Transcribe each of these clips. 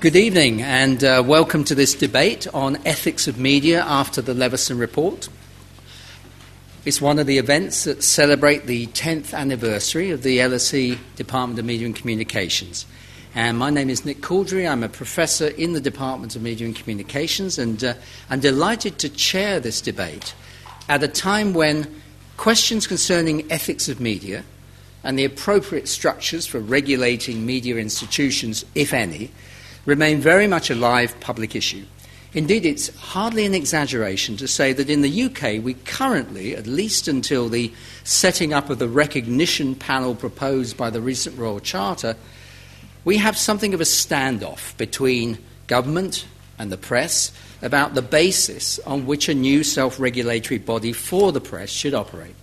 Good evening, and uh, welcome to this debate on ethics of media after the Leveson report. It's one of the events that celebrate the 10th anniversary of the LSE Department of Media and Communications. And my name is Nick Couldry. I'm a professor in the Department of Media and Communications, and uh, I'm delighted to chair this debate at a time when questions concerning ethics of media and the appropriate structures for regulating media institutions, if any, remain very much a live public issue. Indeed, it's hardly an exaggeration to say that in the UK, we currently, at least until the setting up of the recognition panel proposed by the recent Royal Charter, we have something of a standoff between government and the press about the basis on which a new self regulatory body for the press should operate.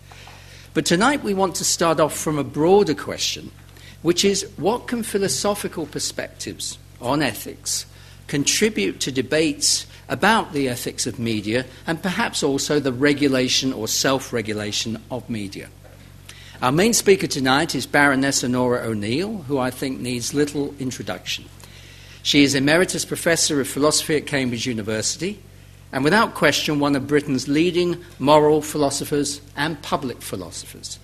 But tonight we want to start off from a broader question, which is what can philosophical perspectives on ethics contribute to debates about the ethics of media and perhaps also the regulation or self regulation of media. Our main speaker tonight is Baroness Onora O'Neill, who I think needs little introduction. She is Emeritus Professor of Philosophy at Cambridge University and without question one of Britain's leading moral philosophers and public philosophers.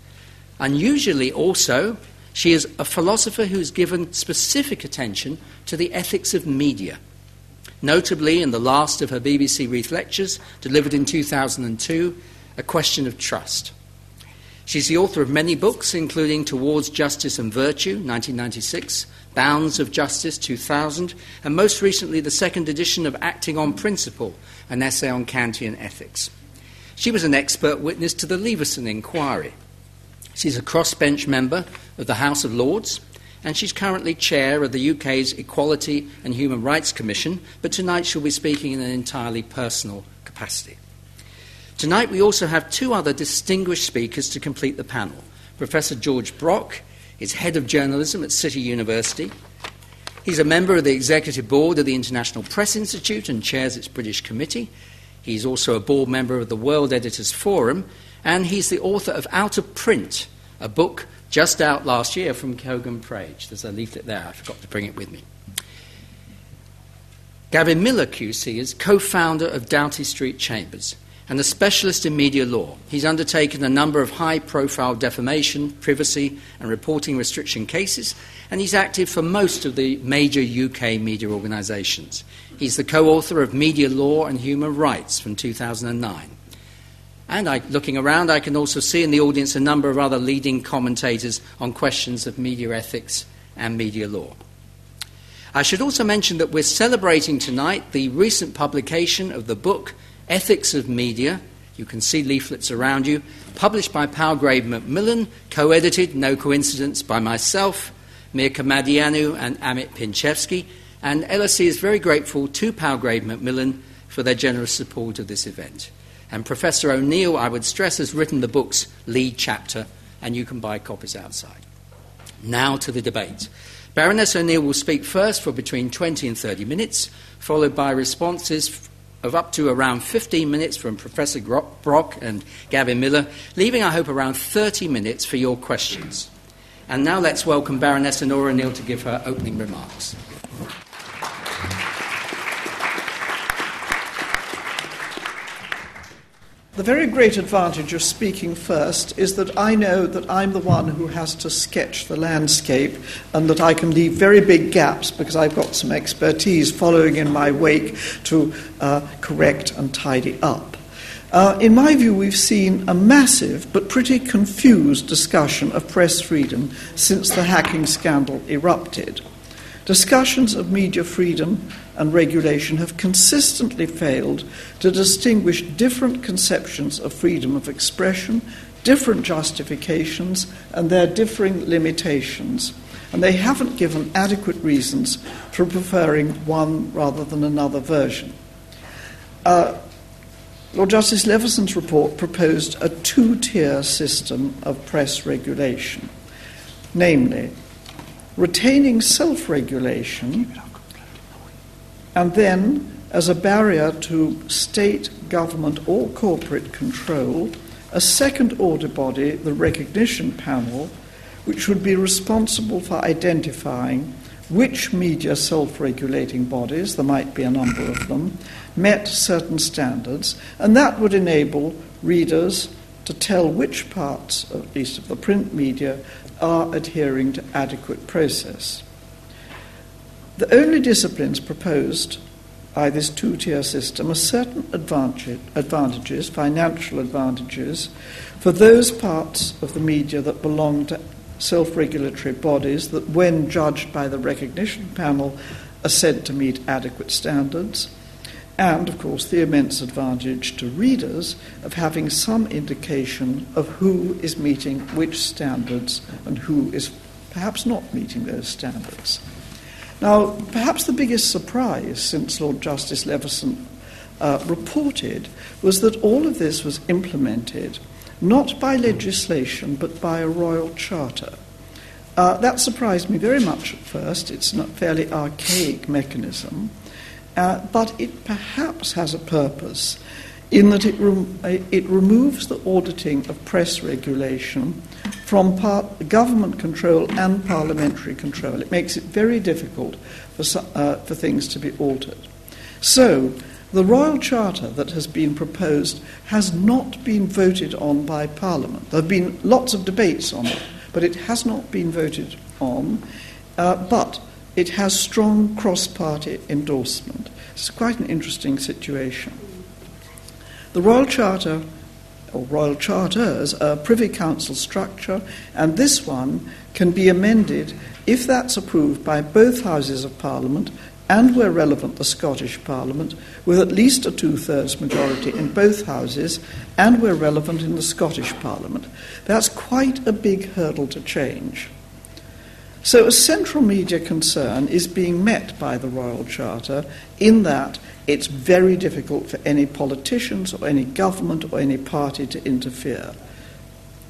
Unusually, also, she is a philosopher who has given specific attention to the ethics of media. Notably, in the last of her BBC Reith lectures, delivered in 2002, A Question of Trust. She's the author of many books, including Towards Justice and Virtue, 1996, Bounds of Justice, 2000, and most recently the second edition of Acting on Principle, an essay on Kantian ethics. She was an expert witness to the Leveson inquiry. She's a crossbench member of the House of Lords, and she's currently chair of the UK's Equality and Human Rights Commission, but tonight she'll be speaking in an entirely personal capacity. Tonight we also have two other distinguished speakers to complete the panel. Professor George Brock is head of journalism at City University. He's a member of the executive board of the International Press Institute and chairs its British committee. He's also a board member of the World Editors Forum, and he's the author of Out of Print, a book just out last year from Kogan Page. There's a leaflet there, I forgot to bring it with me. Gavin Millar, QC, is co founder of Doughty Street Chambers and a specialist in media law. He's undertaken a number of high profile defamation, privacy, and reporting restriction cases, and he's active for most of the major UK media organisations. He's the co author of Media Law and Human Rights from 2009. And I, looking around, I can also see in the audience a number of other leading commentators on questions of media ethics and media law. I should also mention that we're celebrating tonight the recent publication of the book Ethics of Media. You can see leaflets around you, published by Palgrave Macmillan, co edited, no coincidence, by myself, Mirca Madianou, and Amit Pinchevski. And LSE is very grateful to Palgrave Macmillan for their generous support of this event. And Professor O'Neill, I would stress, has written the book's lead chapter, and you can buy copies outside. Now to the debate. Baroness O'Neill will speak first for between 20 and 30 minutes, followed by responses of up to around 15 minutes from Professor Brock and Gavin Millar, leaving, I hope, around 30 minutes for your questions. And now let's welcome Baroness Onora O'Neill to give her opening remarks. The very great advantage of speaking first is that I know that I'm the one who has to sketch the landscape and that I can leave very big gaps because I've got some expertise following in my wake to uh, correct and tidy up. Uh, in my view, we've seen a massive but pretty confused discussion of press freedom since the hacking scandal erupted. Discussions of media freedom and regulation have consistently failed to distinguish different conceptions of freedom of expression, different justifications, and their differing limitations. And they haven't given adequate reasons for preferring one rather than another version. Uh, Lord Justice Leveson's report proposed a two tier system of press regulation, namely, retaining self regulation, and then, as a barrier to state, government, or corporate control, a second order body, the recognition panel, which would be responsible for identifying which media self regulating bodies, there might be a number of them, met certain standards, and that would enable readers to tell which parts, at least of the print media, are adhering to adequate process. The only disciplines proposed by this two tier system are certain advantage, advantages, financial advantages, for those parts of the media that belong to self regulatory bodies that, when judged by the recognition panel, are said to meet adequate standards and, of course, the immense advantage to readers of having some indication of who is meeting which standards and who is perhaps not meeting those standards. Now, perhaps the biggest surprise since Lord Justice Leveson uh, reported was that all of this was implemented not by legislation but by a royal charter. Uh, that surprised me very much at first. It's a fairly archaic mechanism. Uh, but it perhaps has a purpose in that it, rem- uh, it removes the auditing of press regulation from part- government control and parliamentary control. It makes it very difficult for, uh, for things to be altered. So, the Royal Charter that has been proposed has not been voted on by Parliament. There have been lots of debates on it, but it has not been voted on. Uh, but it has strong cross party endorsement. It's quite an interesting situation. The Royal Charter, or Royal Charters, are a Privy Council structure, and this one can be amended if that's approved by both Houses of Parliament and, where relevant, the Scottish Parliament, with at least a two thirds majority in both Houses, and, where relevant, in the Scottish Parliament. That's quite a big hurdle to change. So, a central media concern is being met by the Royal Charter in that it's very difficult for any politicians or any government or any party to interfere.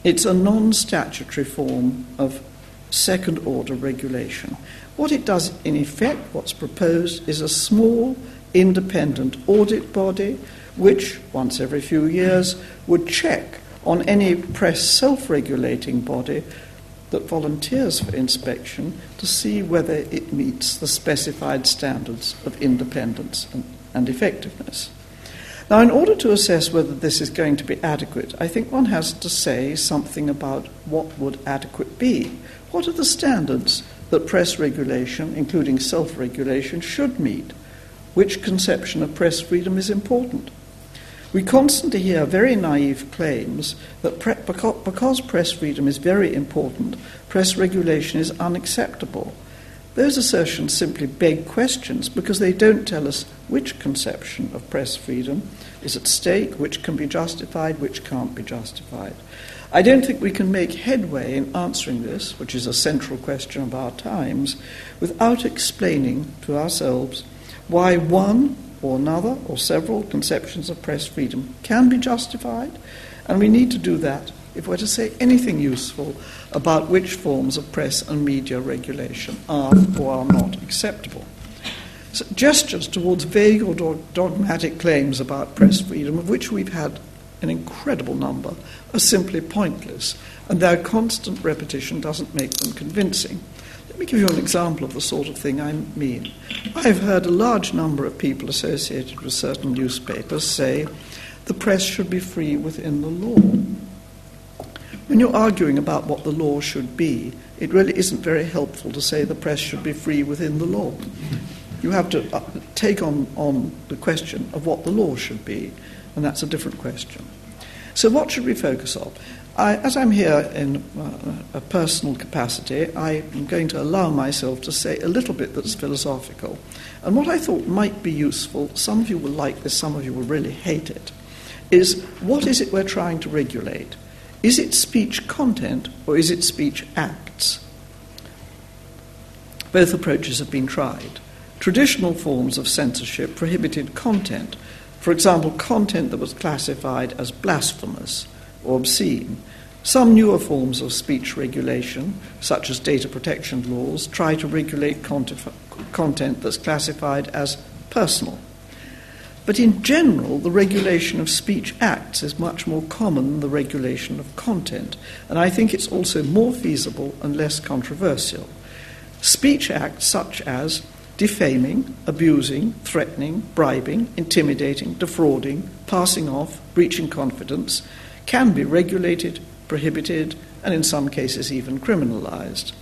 It's a non statutory form of second order regulation. What it does, in effect, what's proposed, is a small independent audit body which, once every few years, would check on any press self regulating body that volunteers for inspection to see whether it meets the specified standards of independence and, and, effectiveness. Now, in order to assess whether this is going to be adequate, I think one has to say something about what would adequate be. What are the standards that press regulation, including self regulation, should meet? Which conception of press freedom is important? We constantly hear very naive claims that pre- because press freedom is very important, press regulation is unacceptable. Those assertions simply beg questions because they don't tell us which conception of press freedom is at stake, which can be justified, which can't be justified. I don't think we can make headway in answering this, which is a central question of our times, without explaining to ourselves why one or another or several conceptions of press freedom can be justified, and we need to do that if we're to say anything useful about which forms of press and media regulation are or are not acceptable. So gestures towards vague or dogmatic claims about press freedom, of which we've had an incredible number, are simply pointless, and their constant repetition doesn't make them convincing. Let me give you an example of the sort of thing I mean. I've heard a large number of people associated with certain newspapers say the press should be free within the law. When you're arguing about what the law should be, it really isn't very helpful to say the press should be free within the law. You have to uh, take on, on the question of what the law should be, and that's a different question. So, what should we focus on? I, as I'm here in uh, a personal capacity, I'm going to allow myself to say a little bit that's philosophical. And what I thought might be useful, some of you will like this, some of you will really hate it, is what is it we're trying to regulate? Is it speech content or is it speech acts? Both approaches have been tried. Traditional forms of censorship prohibited content, for example, content that was classified as blasphemous or obscene. Some newer forms of speech regulation, such as data protection laws, try to regulate content that's classified as personal. But in general, the regulation of speech acts is much more common than the regulation of content, and I think it's also more feasible and less controversial. Speech acts such as defaming, abusing, threatening, bribing, intimidating, defrauding, passing off, breaching confidence can be regulated, prohibited, and in some cases even criminalized.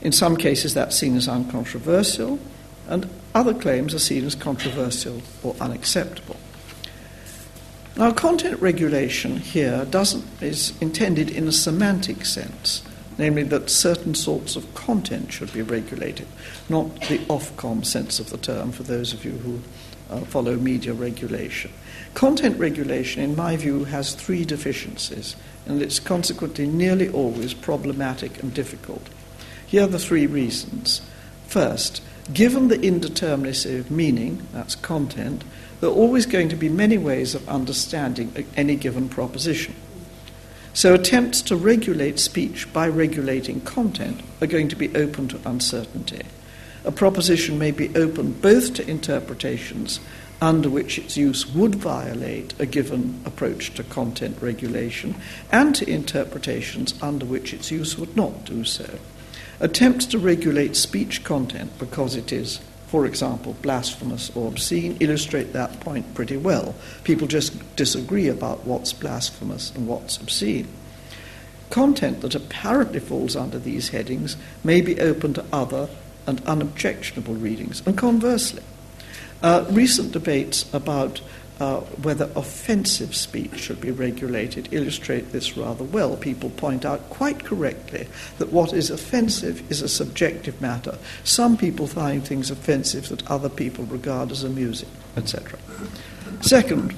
In some cases, that's seen as uncontroversial, and other claims are seen as controversial or unacceptable. Now, content regulation here is intended in a semantic sense, namely that certain sorts of content should be regulated, not the Ofcom sense of the term for those of you who uh, follow media regulation. Content regulation, in my view, has three deficiencies, and it's consequently nearly always problematic and difficult. Here are the three reasons. First, given the indeterminacy of meaning, that's content, there are always going to be many ways of understanding any given proposition. So attempts to regulate speech by regulating content are going to be open to uncertainty. A proposition may be open both to interpretations under which its use would violate a given approach to content regulation and to interpretations under which its use would not do so. Attempts to regulate speech content because it is for example, blasphemous or obscene, illustrate that point pretty well. People just disagree about what's blasphemous and what's obscene. Content that apparently falls under these headings may be open to other and unobjectionable readings, and conversely. Uh, recent debates about uh, whether offensive speech should be regulated illustrate this rather well. People point out quite correctly that what is offensive is a subjective matter. Some people find things offensive that other people regard as amusing, etc. Second,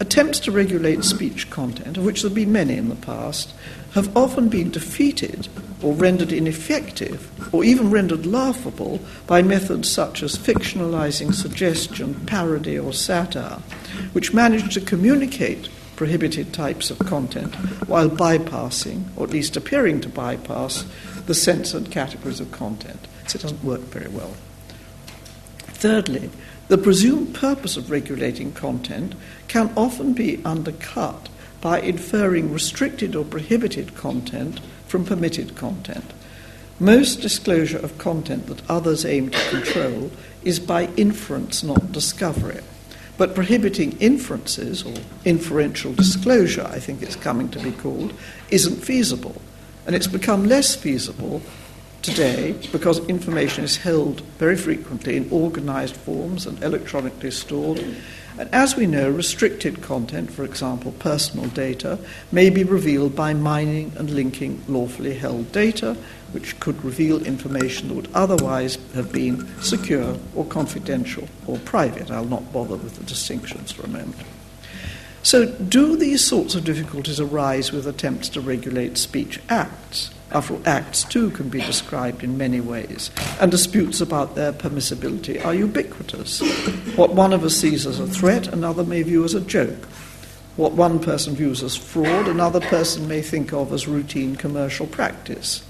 attempts to regulate speech content, of which there have been many in the past, have often been defeated or rendered ineffective or even rendered laughable by methods such as fictionalizing suggestion, parody, or satire, which manage to communicate prohibited types of content while bypassing, or at least appearing to bypass, the censored categories of content. So it doesn't work very well. Thirdly, the presumed purpose of regulating content can often be undercut by inferring restricted or prohibited content from permitted content. Most disclosure of content that others aim to control is by inference, not discovery. But prohibiting inferences, or inferential disclosure, I think it's coming to be called, isn't feasible. And it's become less feasible today because information is held very frequently in organized forms and electronically stored and as we know, restricted content, for example, personal data, may be revealed by mining and linking lawfully held data, which could reveal information that would otherwise have been secure or confidential or private. I'll not bother with the distinctions for a moment. So, do these sorts of difficulties arise with attempts to regulate speech acts? Acts too can be described in many ways, and disputes about their permissibility are ubiquitous. What one of us sees as a threat, another may view as a joke. What one person views as fraud, another person may think of as routine commercial practice.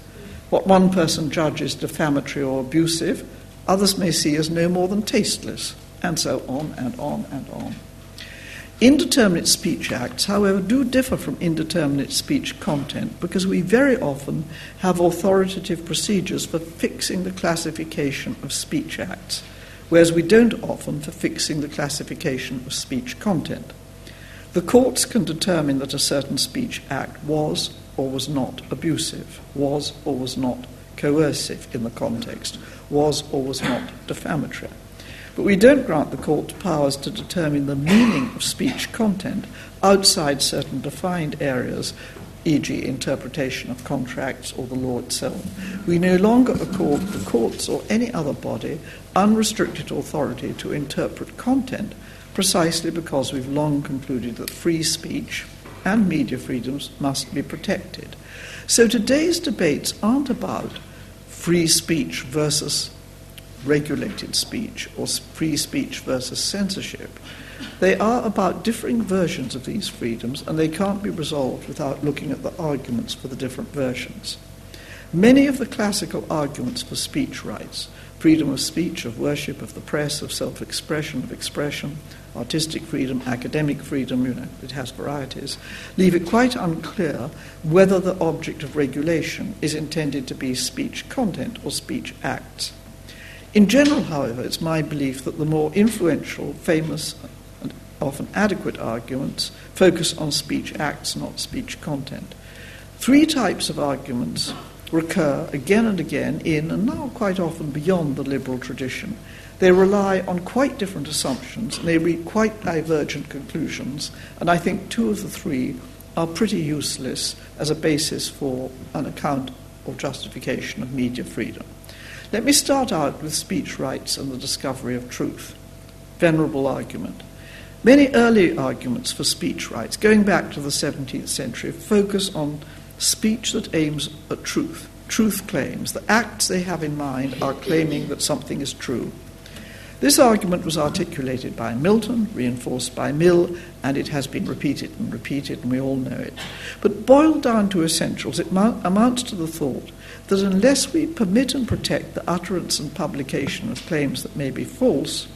What one person judges defamatory or abusive, others may see as no more than tasteless, and so on and on and on. Indeterminate speech acts, however, do differ from indeterminate speech content because we very often have authoritative procedures for fixing the classification of speech acts, whereas we don't often for fixing the classification of speech content. The courts can determine that a certain speech act was or was not abusive, was or was not coercive in the context, was or was not defamatory. But we don't grant the court powers to determine the meaning of speech content outside certain defined areas, e.g., interpretation of contracts or the law itself. We no longer accord the courts or any other body unrestricted authority to interpret content precisely because we've long concluded that free speech and media freedoms must be protected. So today's debates aren't about free speech versus regulated speech or free speech versus censorship. They are about differing versions of these freedoms, and they can't be resolved without looking at the arguments for the different versions. Many of the classical arguments for speech rights freedom of speech, of worship, of the press, of self expression, of expression, artistic freedom, academic freedom, you know, it has varieties, leave it quite unclear whether the object of regulation is intended to be speech content or speech acts. In general, however, it's my belief that the more influential, famous, and often adequate arguments focus on speech acts, not speech content. Three types of arguments recur again and again in, and now quite often beyond, the liberal tradition. They rely on quite different assumptions and they reach quite divergent conclusions, and I think two of the three are pretty useless as a basis for an account or justification of media freedom. Let me start out with speech rights and the discovery of truth. Venerable argument. Many early arguments for speech rights, going back to the 17th century, focus on speech that aims at truth, truth claims. The acts they have in mind are claiming that something is true. This argument was articulated by Milton, reinforced by Mill, and it has been repeated and repeated, and we all know it. But boiled down to essentials, it amounts to the thought that unless we permit and protect the utterance and publication of claims that may be false,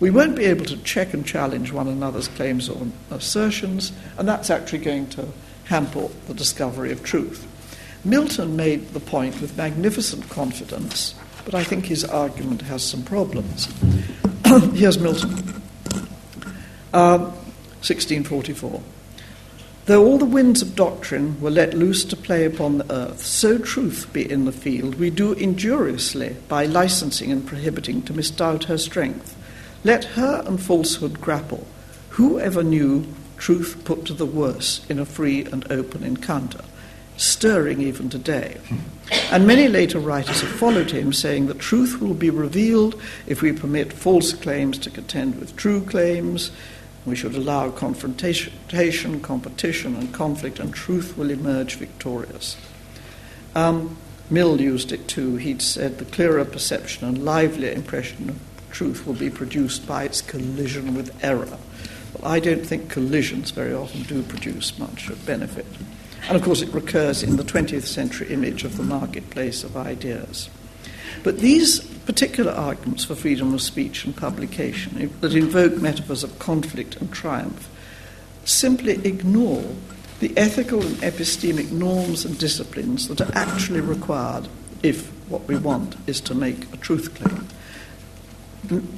we won't be able to check and challenge one another's claims or assertions, and that's actually going to hamper the discovery of truth. Milton made the point with magnificent confidence, but I think his argument has some problems. Here's Milton, um, 1644. Though all the winds of doctrine were let loose to play upon the earth, so truth be in the field, we do injuriously by licensing and prohibiting to misdoubt her strength. Let her and falsehood grapple. Who ever knew truth put to the worse in a free and open encounter? Stirring even today. And many later writers have followed him, saying that truth will be revealed if we permit false claims to contend with true claims, we should allow confrontation, competition, and conflict, and truth will emerge victorious. Um, Mill used it too. He'd said the clearer perception and livelier impression of truth will be produced by its collision with error. Well, I don't think collisions very often do produce much of benefit. And of course, it recurs in the 20th century image of the marketplace of ideas. But these particular arguments for freedom of speech and publication that invoke metaphors of conflict and triumph simply ignore the ethical and epistemic norms and disciplines that are actually required if what we want is to make a truth claim.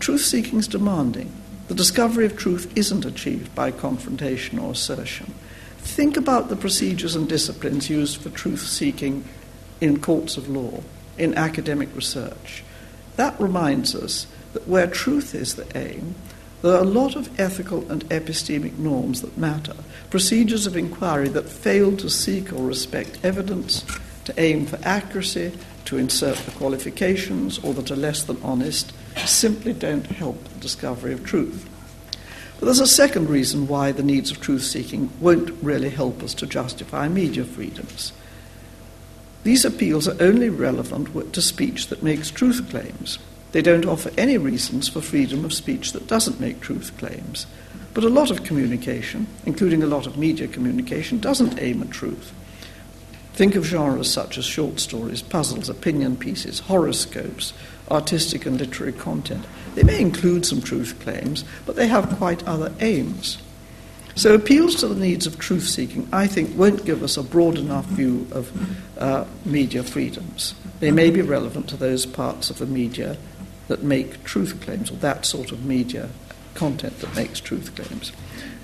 truth seeking is demanding. The discovery of truth isn't achieved by confrontation or assertion. Think about the procedures and disciplines used for truth seeking in courts of law in academic research. That reminds us that where truth is the aim, there are a lot of ethical and epistemic norms that matter, procedures of inquiry that fail to seek or respect evidence, to aim for accuracy, to insert the qualifications, or that are less than honest, simply don't help the discovery of truth. But there's a second reason why the needs of truth seeking won't really help us to justify media freedoms. These appeals are only relevant to speech that makes truth claims. They don't offer any reasons for freedom of speech that doesn't make truth claims. But a lot of communication, including a lot of media communication, doesn't aim at truth. Think of genres such as short stories, puzzles, opinion pieces, horoscopes, artistic and literary content. They may include some truth claims, but they have quite other aims. So, appeals to the needs of truth seeking, I think, won't give us a broad enough view of uh, media freedoms. They may be relevant to those parts of the media that make truth claims, or that sort of media content that makes truth claims,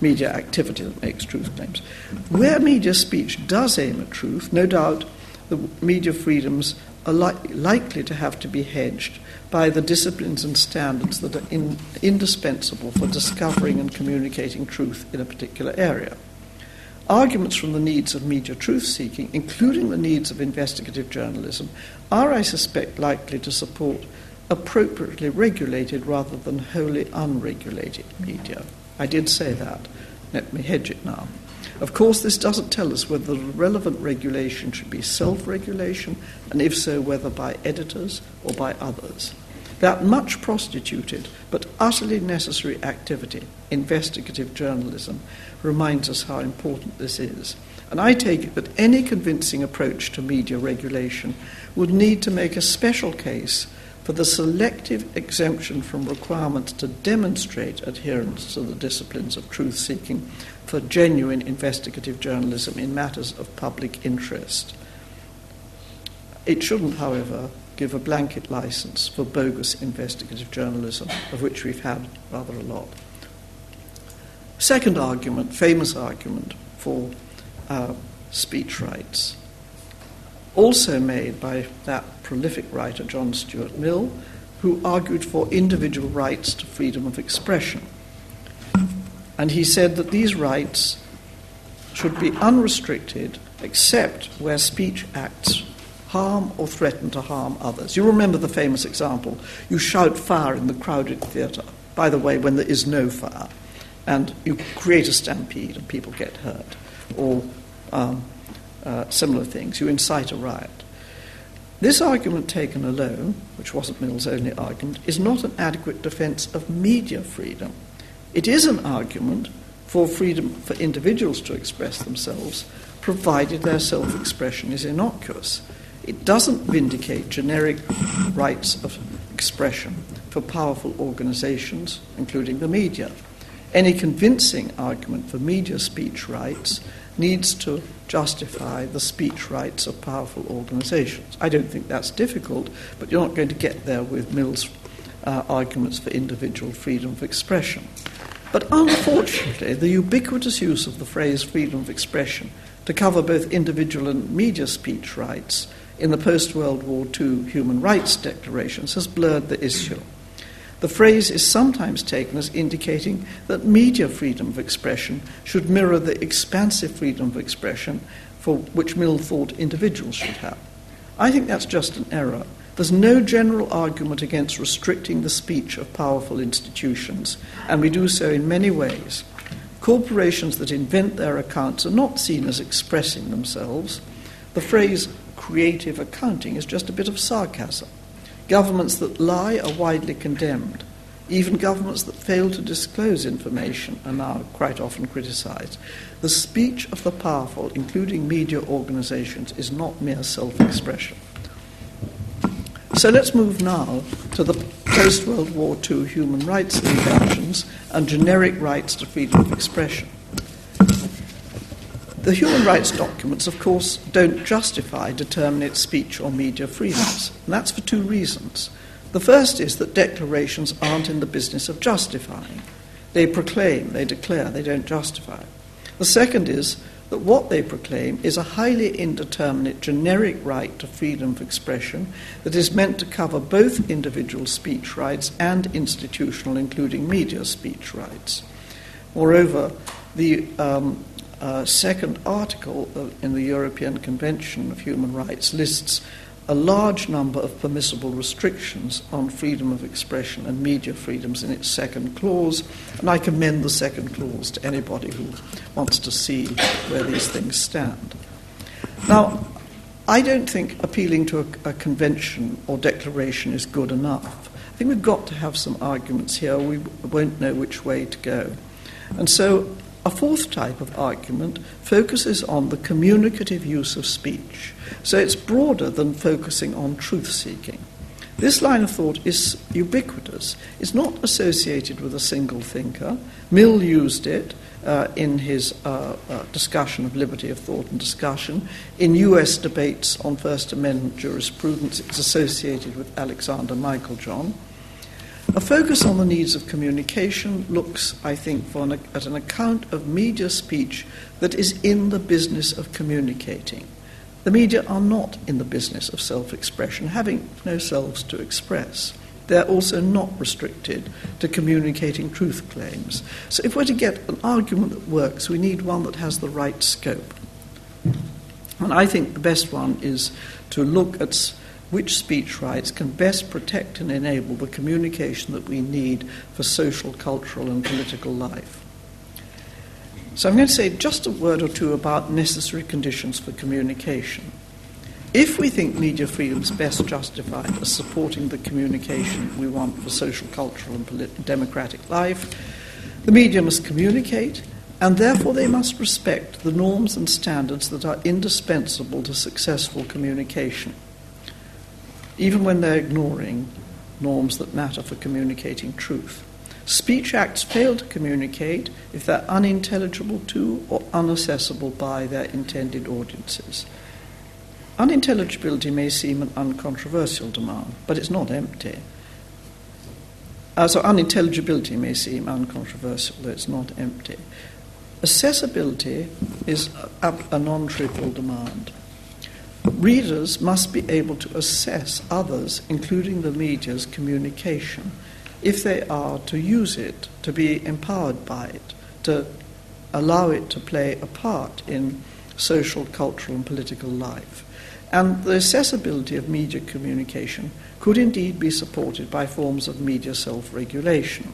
media activity that makes truth claims. Where media speech does aim at truth, no doubt the media freedoms are li- likely to have to be hedged by the disciplines and standards that are in, indispensable for discovering and communicating truth in a particular area. Arguments from the needs of media truth seeking, including the needs of investigative journalism, are, I suspect, likely to support appropriately regulated rather than wholly unregulated media. I did say that. Let me hedge it now. Of course, this doesn't tell us whether the relevant regulation should be self regulation, and if so, whether by editors or by others. That much prostituted but utterly necessary activity, investigative journalism, reminds us how important this is. And I take it that any convincing approach to media regulation would need to make a special case for the selective exemption from requirements to demonstrate adherence to the disciplines of truth seeking for genuine investigative journalism in matters of public interest. It shouldn't, however, give a blanket license for bogus investigative journalism, of which we've had rather a lot. Second argument, famous argument for uh, speech rights, also made by that prolific writer John Stuart Mill, who argued for individual rights to freedom of expression. And he said that these rights should be unrestricted except where speech acts harm or threaten to harm others. You remember the famous example you shout fire in the crowded theatre, by the way, when there is no fire, and you create a stampede and people get hurt, or um, uh, similar things. You incite a riot. This argument taken alone, which wasn't Mill's only argument, is not an adequate defense of media freedom. It is an argument for freedom for individuals to express themselves, provided their self expression is innocuous. It doesn't vindicate generic rights of expression for powerful organizations, including the media. Any convincing argument for media speech rights needs to justify the speech rights of powerful organizations. I don't think that's difficult, but you're not going to get there with Mill's uh, arguments for individual freedom of expression. But unfortunately, the ubiquitous use of the phrase freedom of expression to cover both individual and media speech rights in the post World War II human rights declarations has blurred the issue. The phrase is sometimes taken as indicating that media freedom of expression should mirror the expansive freedom of expression for which Mill thought individuals should have. I think that's just an error. There's no general argument against restricting the speech of powerful institutions, and we do so in many ways. Corporations that invent their accounts are not seen as expressing themselves. The phrase creative accounting is just a bit of sarcasm. Governments that lie are widely condemned. Even governments that fail to disclose information are now quite often criticized. The speech of the powerful, including media organizations, is not mere self expression. So let's move now to the post World War II human rights conventions and generic rights to freedom of expression. The human rights documents, of course, don't justify determinate speech or media freedoms, and that's for two reasons. The first is that declarations aren't in the business of justifying. They proclaim, they declare, they don't justify. The second is that what they proclaim is a highly indeterminate generic right to freedom of expression that is meant to cover both individual speech rights and institutional, including media speech rights. Moreover, the um, uh, second article in the European Convention of Human Rights lists a large number of permissible restrictions on freedom of expression and media freedoms in its second clause, and I commend the second clause to anybody who wants to see where these things stand. Now, I don't think appealing to a, a convention or declaration is good enough. I think we've got to have some arguments here, we won't know which way to go. And so a fourth type of argument focuses on the communicative use of speech, so it's broader than focusing on truth seeking. This line of thought is ubiquitous. It's not associated with a single thinker. Mill used it uh, in his uh, uh, discussion of liberty of thought and discussion. In US debates on First Amendment jurisprudence, it's associated with Alexander Meiklejohn. A focus on the needs of communication looks, I think, an, at an account of media speech that is in the business of communicating. The media are not in the business of self expression, having no selves to express. They're also not restricted to communicating truth claims. So, if we're to get an argument that works, we need one that has the right scope. And I think the best one is to look at which speech rights can best protect and enable the communication that we need for social, cultural, and political life. So I'm going to say just a word or two about necessary conditions for communication. If we think media freedom is best justified as supporting the communication we want for social, cultural, and polit- democratic life, the media must communicate, and therefore they must respect the norms and standards that are indispensable to successful communication even when they're ignoring norms that matter for communicating truth. Speech acts fail to communicate if they're unintelligible to or unaccessible by their intended audiences. Unintelligibility may seem an uncontroversial demand, but it's not empty. Uh, so, unintelligibility may seem uncontroversial, though it's not empty. Accessibility is a, a non trivial demand. Readers must be able to assess others, including the media's communication, if they are to use it, to be empowered by it, to allow it to play a part in social, cultural, and political life. And the accessibility of media communication could indeed be supported by forms of media self regulation.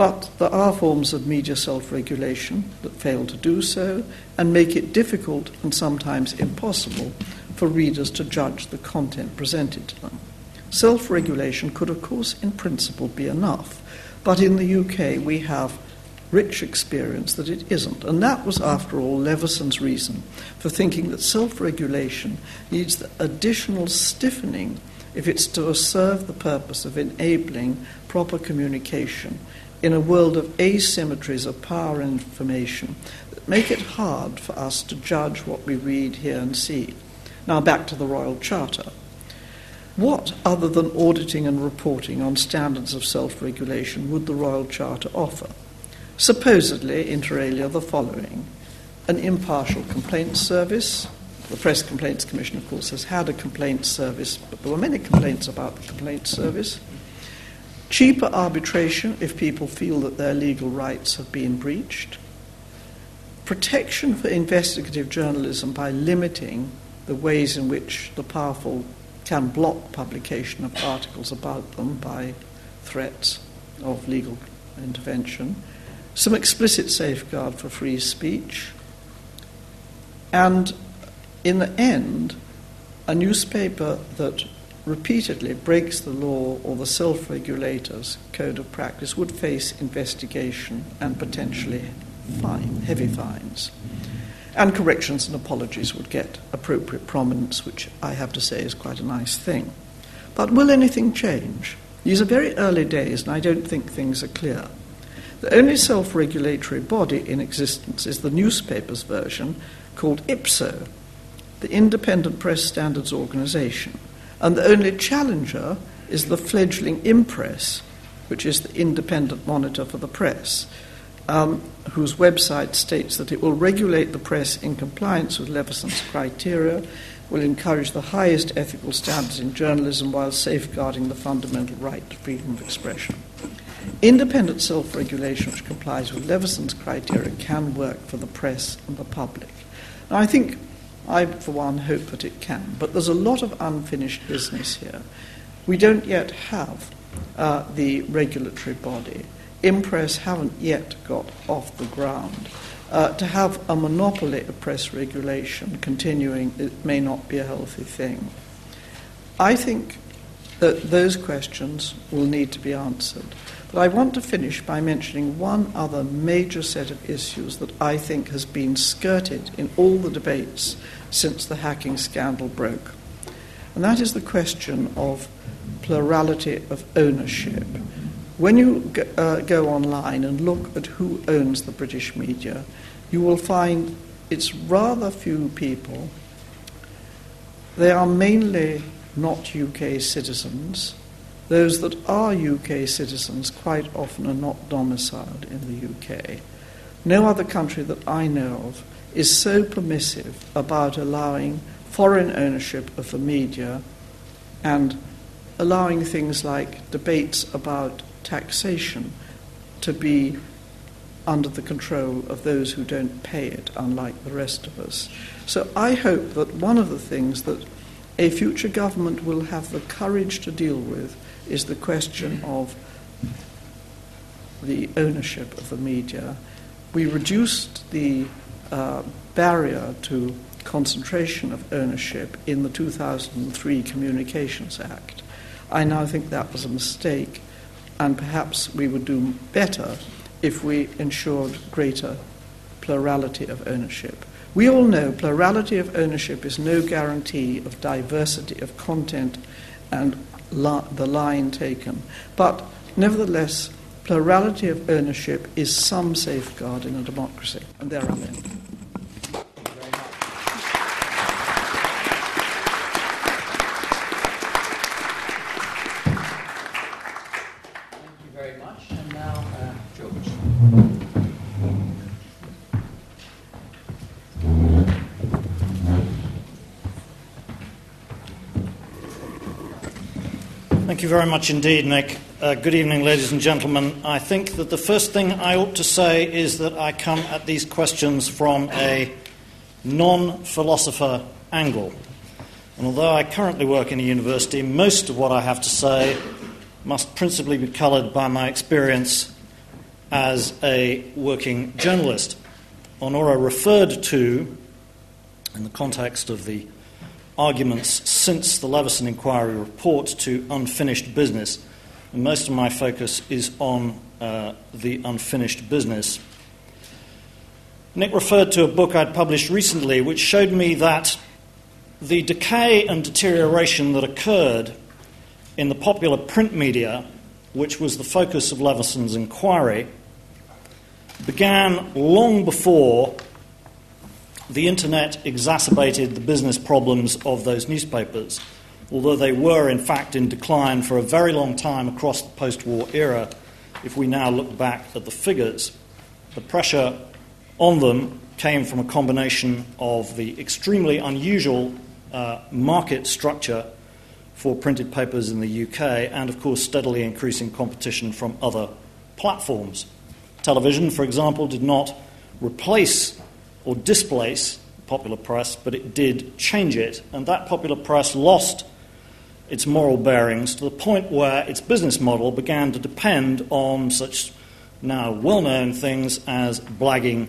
But there are forms of media self regulation that fail to do so and make it difficult and sometimes impossible for readers to judge the content presented to them. Self regulation could, of course, in principle be enough, but in the UK we have rich experience that it isn't. And that was, after all, Leveson's reason for thinking that self regulation needs additional stiffening if it's to serve the purpose of enabling proper communication in a world of asymmetries of power and information that make it hard for us to judge what we read, hear, and see. Now, back to the Royal Charter. What, other than auditing and reporting on standards of self regulation, would the Royal Charter offer? Supposedly, inter alia, the following an impartial complaints service. The Press Complaints Commission, of course, has had a complaints service, but there were many complaints about the complaints service cheaper arbitration if people feel that their legal rights have been breached, protection for investigative journalism by limiting the ways in which the powerful can block publication of articles about them by threats of legal intervention, some explicit safeguard for free speech, and in the end, a newspaper that repeatedly breaks the law or the self regulator's code of practice would face investigation and potentially fine, heavy fines. And corrections and apologies would get appropriate prominence, which I have to say is quite a nice thing. But will anything change? These are very early days, and I don't think things are clear. The only self regulatory body in existence is the newspaper's version called IPSO, the Independent Press Standards Organization. And the only challenger is the fledgling Impress, which is the independent monitor for the press, um, whose website states that it will regulate the press in compliance with Leveson's criteria, will encourage the highest ethical standards in journalism while safeguarding the fundamental right to freedom of expression. Independent self regulation, which complies with Leveson's criteria, can work for the press and the public. Now, I think I, for one, hope that it can. But there's a lot of unfinished business here. We don't yet have uh, the regulatory body. Impress haven't yet got off the ground. Uh, to have a monopoly of press regulation continuing, it may not be a healthy thing. I think that those questions will need to be answered. But I want to finish by mentioning one other major set of issues that I think has been skirted in all the debates since the hacking scandal broke. And that is the question of plurality of ownership. When you go, uh, go online and look at who owns the British media, you will find it's rather few people. They are mainly not UK citizens. Those that are UK citizens quite often are not domiciled in the UK. No other country that I know of is so permissive about allowing foreign ownership of the media and allowing things like debates about taxation to be under the control of those who don't pay it, unlike the rest of us. So I hope that one of the things that a future government will have the courage to deal with is the question of the ownership of the media. We reduced the uh, barrier to concentration of ownership in the 2003 Communications Act. I now think that was a mistake, and perhaps we would do better if we ensured greater plurality of ownership. We all know plurality of ownership is no guarantee of diversity of content and li- the line taken. But nevertheless, plurality of ownership is some safeguard in a democracy, and there I'm in. Thank you very much indeed, Nick. Uh, good evening, ladies and gentlemen. I think that the first thing I ought to say is that I come at these questions from a non philosopher angle. And although I currently work in a university, most of what I have to say must principally be coloured by my experience as a working journalist. Onora referred to, in the context of the arguments since the Leveson inquiry report to unfinished business. And most of my focus is on uh, the unfinished business. Nick referred to a book I'd published recently which showed me that the decay and deterioration that occurred in the popular print media, which was the focus of Leveson's inquiry, began long before the internet exacerbated the business problems of those newspapers, although they were, in fact, in decline for a very long time across the post war era. If we now look back at the figures, the pressure on them came from a combination of the extremely unusual uh, market structure for printed papers in the UK and, of course, steadily increasing competition from other platforms. Television, for example, did not replace or displace popular press, but it did change it. And that popular press lost its moral bearings to the point where its business model began to depend on such now well known things as blagging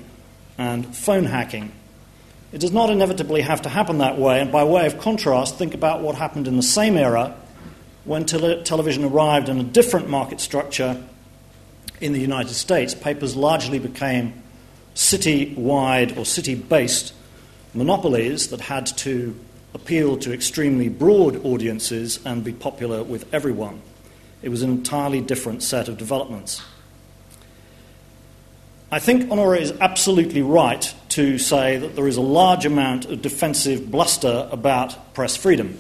and phone hacking. It does not inevitably have to happen that way, and by way of contrast, think about what happened in the same era when tele- television arrived in a different market structure in the United States. Papers largely became city wide or city based monopolies that had to appeal to extremely broad audiences and be popular with everyone. It was an entirely different set of developments. I think Onora is absolutely right to say that there is a large amount of defensive bluster about press freedom.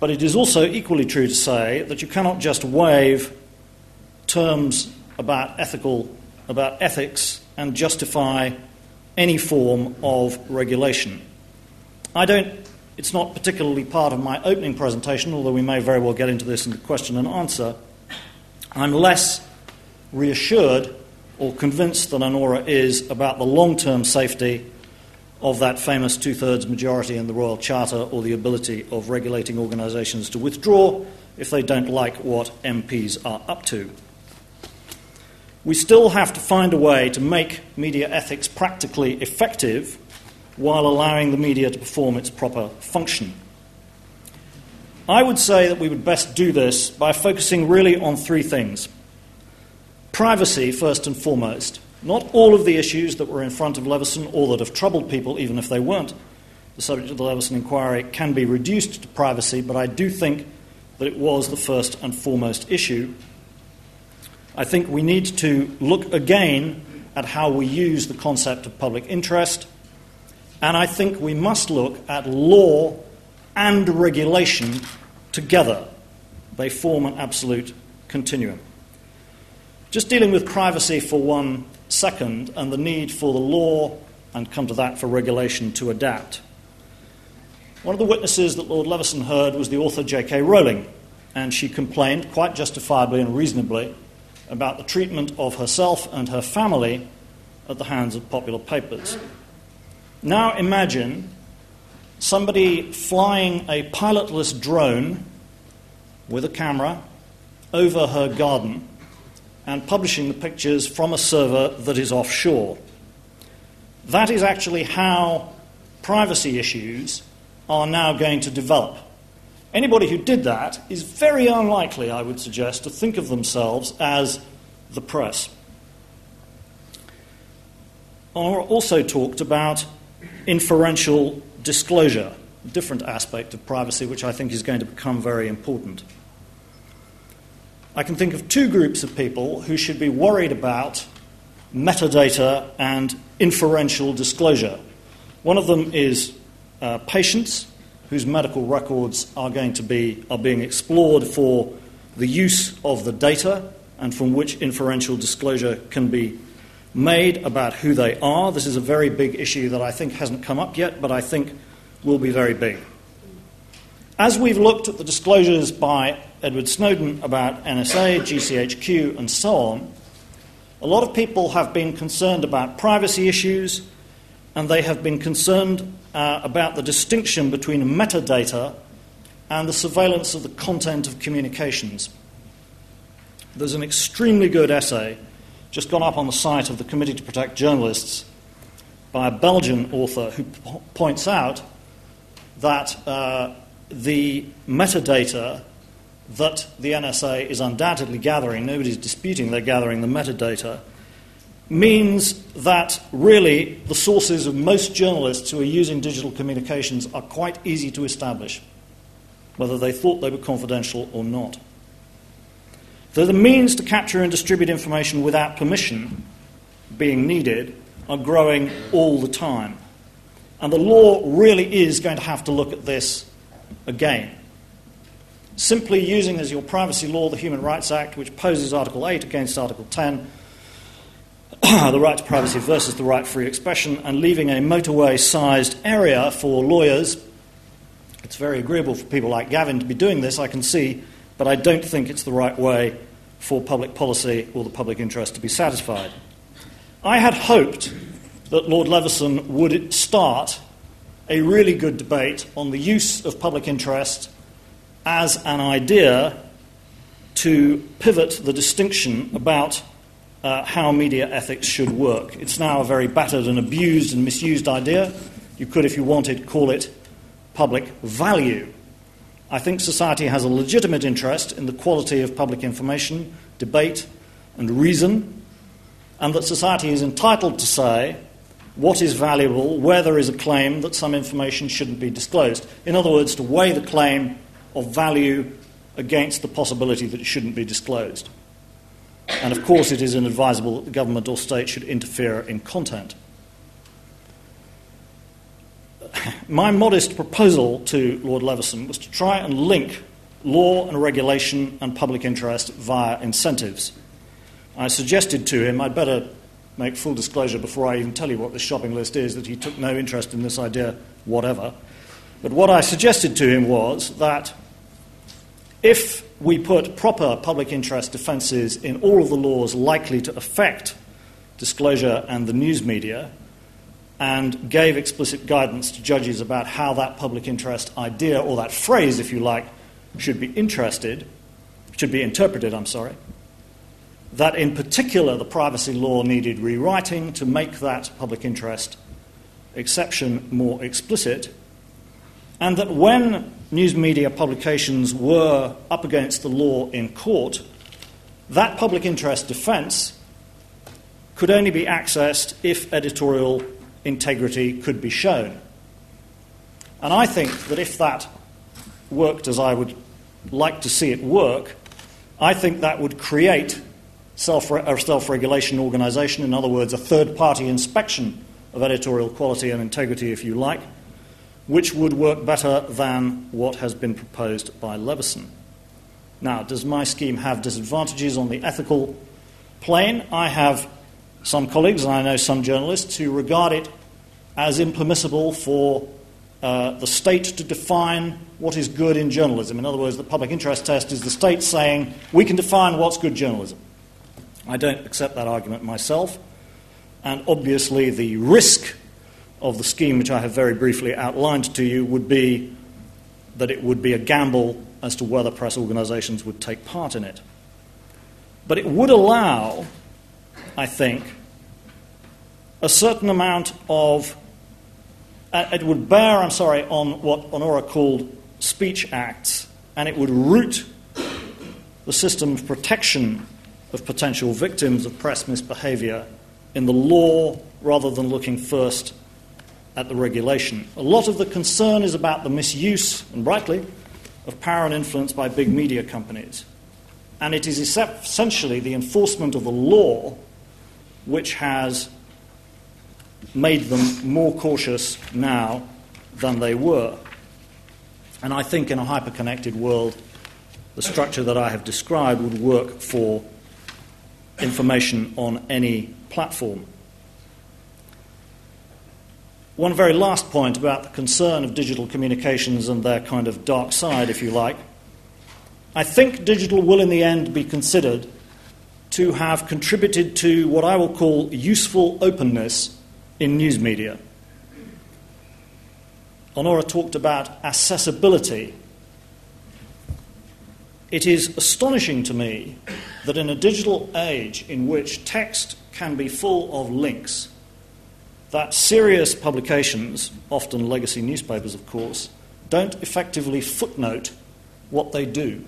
But it is also equally true to say that you cannot just wave terms about ethical about ethics and justify any form of regulation. I don't, it's not particularly part of my opening presentation, although we may very well get into this in the question and answer. I'm less reassured or convinced than Onora is about the long term safety of that famous two thirds majority in the Royal Charter or the ability of regulating organisations to withdraw if they don't like what MPs are up to we still have to find a way to make media ethics practically effective while allowing the media to perform its proper function. I would say that we would best do this by focusing really on three things. Privacy, first and foremost. Not all of the issues that were in front of Leveson or that have troubled people, even if they weren't the subject of the Leveson inquiry, can be reduced to privacy, but I do think that it was the first and foremost issue I think we need to look again at how we use the concept of public interest, and I think we must look at law and regulation together. They form an absolute continuum. Just dealing with privacy for one second and the need for the law, and come to that for regulation to adapt. One of the witnesses that Lord Leveson heard was the author J.K. Rowling, and she complained, quite justifiably and reasonably, about the treatment of herself and her family at the hands of popular papers. Now imagine somebody flying a pilotless drone with a camera over her garden and publishing the pictures from a server that is offshore. That is actually how privacy issues are now going to develop. Anybody who did that is very unlikely, I would suggest, to think of themselves as the press. Onora also talked about inferential disclosure. A different aspect of privacy, which I think is going to become very important. I can think of two groups of people who should be worried about metadata and inferential disclosure. One of them is uh, patients whose medical records are going to be are being explored for the use of the data and from which inferential disclosure can be made about who they are. This is a very big issue that I think hasn't come up yet, but I think will be very big. As we've looked at the disclosures by Edward Snowden about NSA, GCHQ, and so on, a lot of people have been concerned about privacy issues and they have been concerned uh, about the distinction between metadata and the surveillance of the content of communications. There's an extremely good essay just gone up on the site of the Committee to Protect Journalists by a Belgian author who p- points out that uh, the metadata that the NSA is undoubtedly gathering, nobody's disputing they're gathering the metadata, means that really the sources of most journalists who are using digital communications are quite easy to establish, whether they thought they were confidential or not. So the means to capture and distribute information without permission being needed are growing all the time. And the law really is going to have to look at this again. Simply using as your privacy law the Human Rights Act, which poses Article 8 against Article 10, the right to privacy versus the right to free expression, and leaving a motorway sized area for lawyers. It's very agreeable for people like Gavin to be doing this, I can see, but I don't think it's the right way for public policy or the public interest to be satisfied. I had hoped that Lord Leveson would start a really good debate on the use of public interest as an idea to pivot the distinction about uh, how media ethics should work. It's now a very battered and abused and misused idea. You could, if you wanted, call it public value. I think society has a legitimate interest in the quality of public information, debate, and reason, and that society is entitled to say what is valuable, where there is a claim that some information shouldn't be disclosed. In other words, to weigh the claim of value against the possibility that it shouldn't be disclosed. And of course, it is inadvisable that the government or state should interfere in content. My modest proposal to Lord Leveson was to try and link law and regulation and public interest via incentives. I suggested to him I'd better make full disclosure before I even tell you what this shopping list is that he took no interest in this idea whatever. But what I suggested to him was that if we put proper public interest defences in all of the laws likely to affect disclosure and the news media, and gave explicit guidance to judges about how that public interest idea, or that phrase, if you like, should be interested, should be interpreted, I'm sorry, that in particular the privacy law needed rewriting to make that public interest exception more explicit, and that when news media publications were up against the law in court, that public interest defence could only be accessed if editorial integrity could be shown. And I think that if that worked as I would like to see it work, I think that would create self regulation organisation, in other words, a third party inspection of editorial quality and integrity, if you like, which would work better than what has been proposed by Leveson. Now, does my scheme have disadvantages on the ethical plane? I have some colleagues, and I know some journalists, who regard it as impermissible for uh, the state to define what is good in journalism. In other words, the public interest test is the state saying we can define what's good journalism. I don't accept that argument myself, and obviously the risk of the scheme, which I have very briefly outlined to you, would be that it would be a gamble as to whether press organisations would take part in it. But it would allow, I think, a certain amount of. Uh, it would bear, I'm sorry, on what Onora called speech acts, and it would root the system of protection of potential victims of press misbehaviour in the law rather than looking first at the regulation. A lot of the concern is about the misuse, and rightly, of power and influence by big media companies. And it is essentially the enforcement of the law which has made them more cautious now than they were. And I think in a hyper-connected world, the structure that I have described would work for information on any platform. One very last point about the concern of digital communications and their kind of dark side, if you like. I think digital will in the end be considered to have contributed to what I will call useful openness in news media. Onora talked about accessibility. It is astonishing to me that in a digital age in which text can be full of links, that serious publications, often legacy newspapers, of course, don't effectively footnote what they do.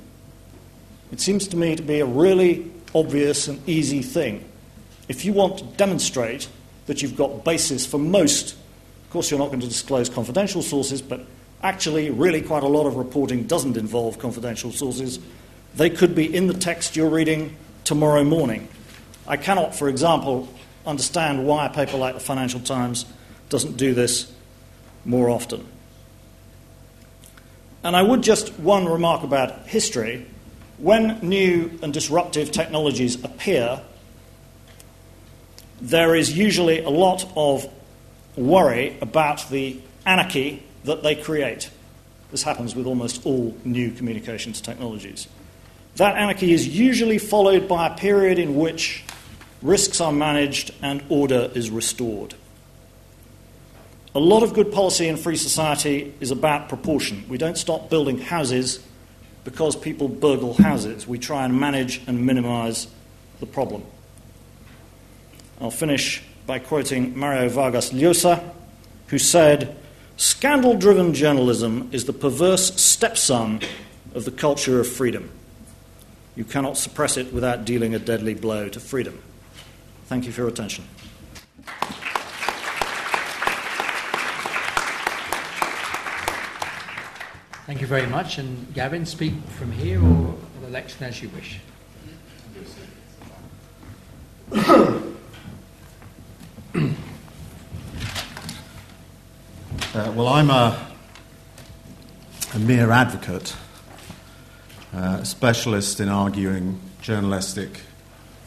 It seems to me to be a really obvious and easy thing. If you want to demonstrate that you've got basis for most, of course, you're not going to disclose confidential sources, but actually, really, quite a lot of reporting doesn't involve confidential sources. They could be in the text you're reading tomorrow morning. I cannot, for example, understand why a paper like the Financial Times doesn't do this more often. And I would just one remark about history. When new and disruptive technologies appear, there is usually a lot of worry about the anarchy that they create. This happens with almost all new communications technologies. That anarchy is usually followed by a period in which risks are managed, and order is restored. A lot of good policy in free society is about proportion. We don't stop building houses because people burgle houses. We try and manage and minimize the problem. I'll finish by quoting Mario Vargas Llosa, who said, Scandal driven journalism is the perverse stepson of the culture of freedom. You cannot suppress it without dealing a deadly blow to freedom. Thank you for your attention. Thank you very much. And Gavin, speak from here or the lectern as you wish. uh, well, I'm a, a mere advocate, uh, a specialist in arguing journalistic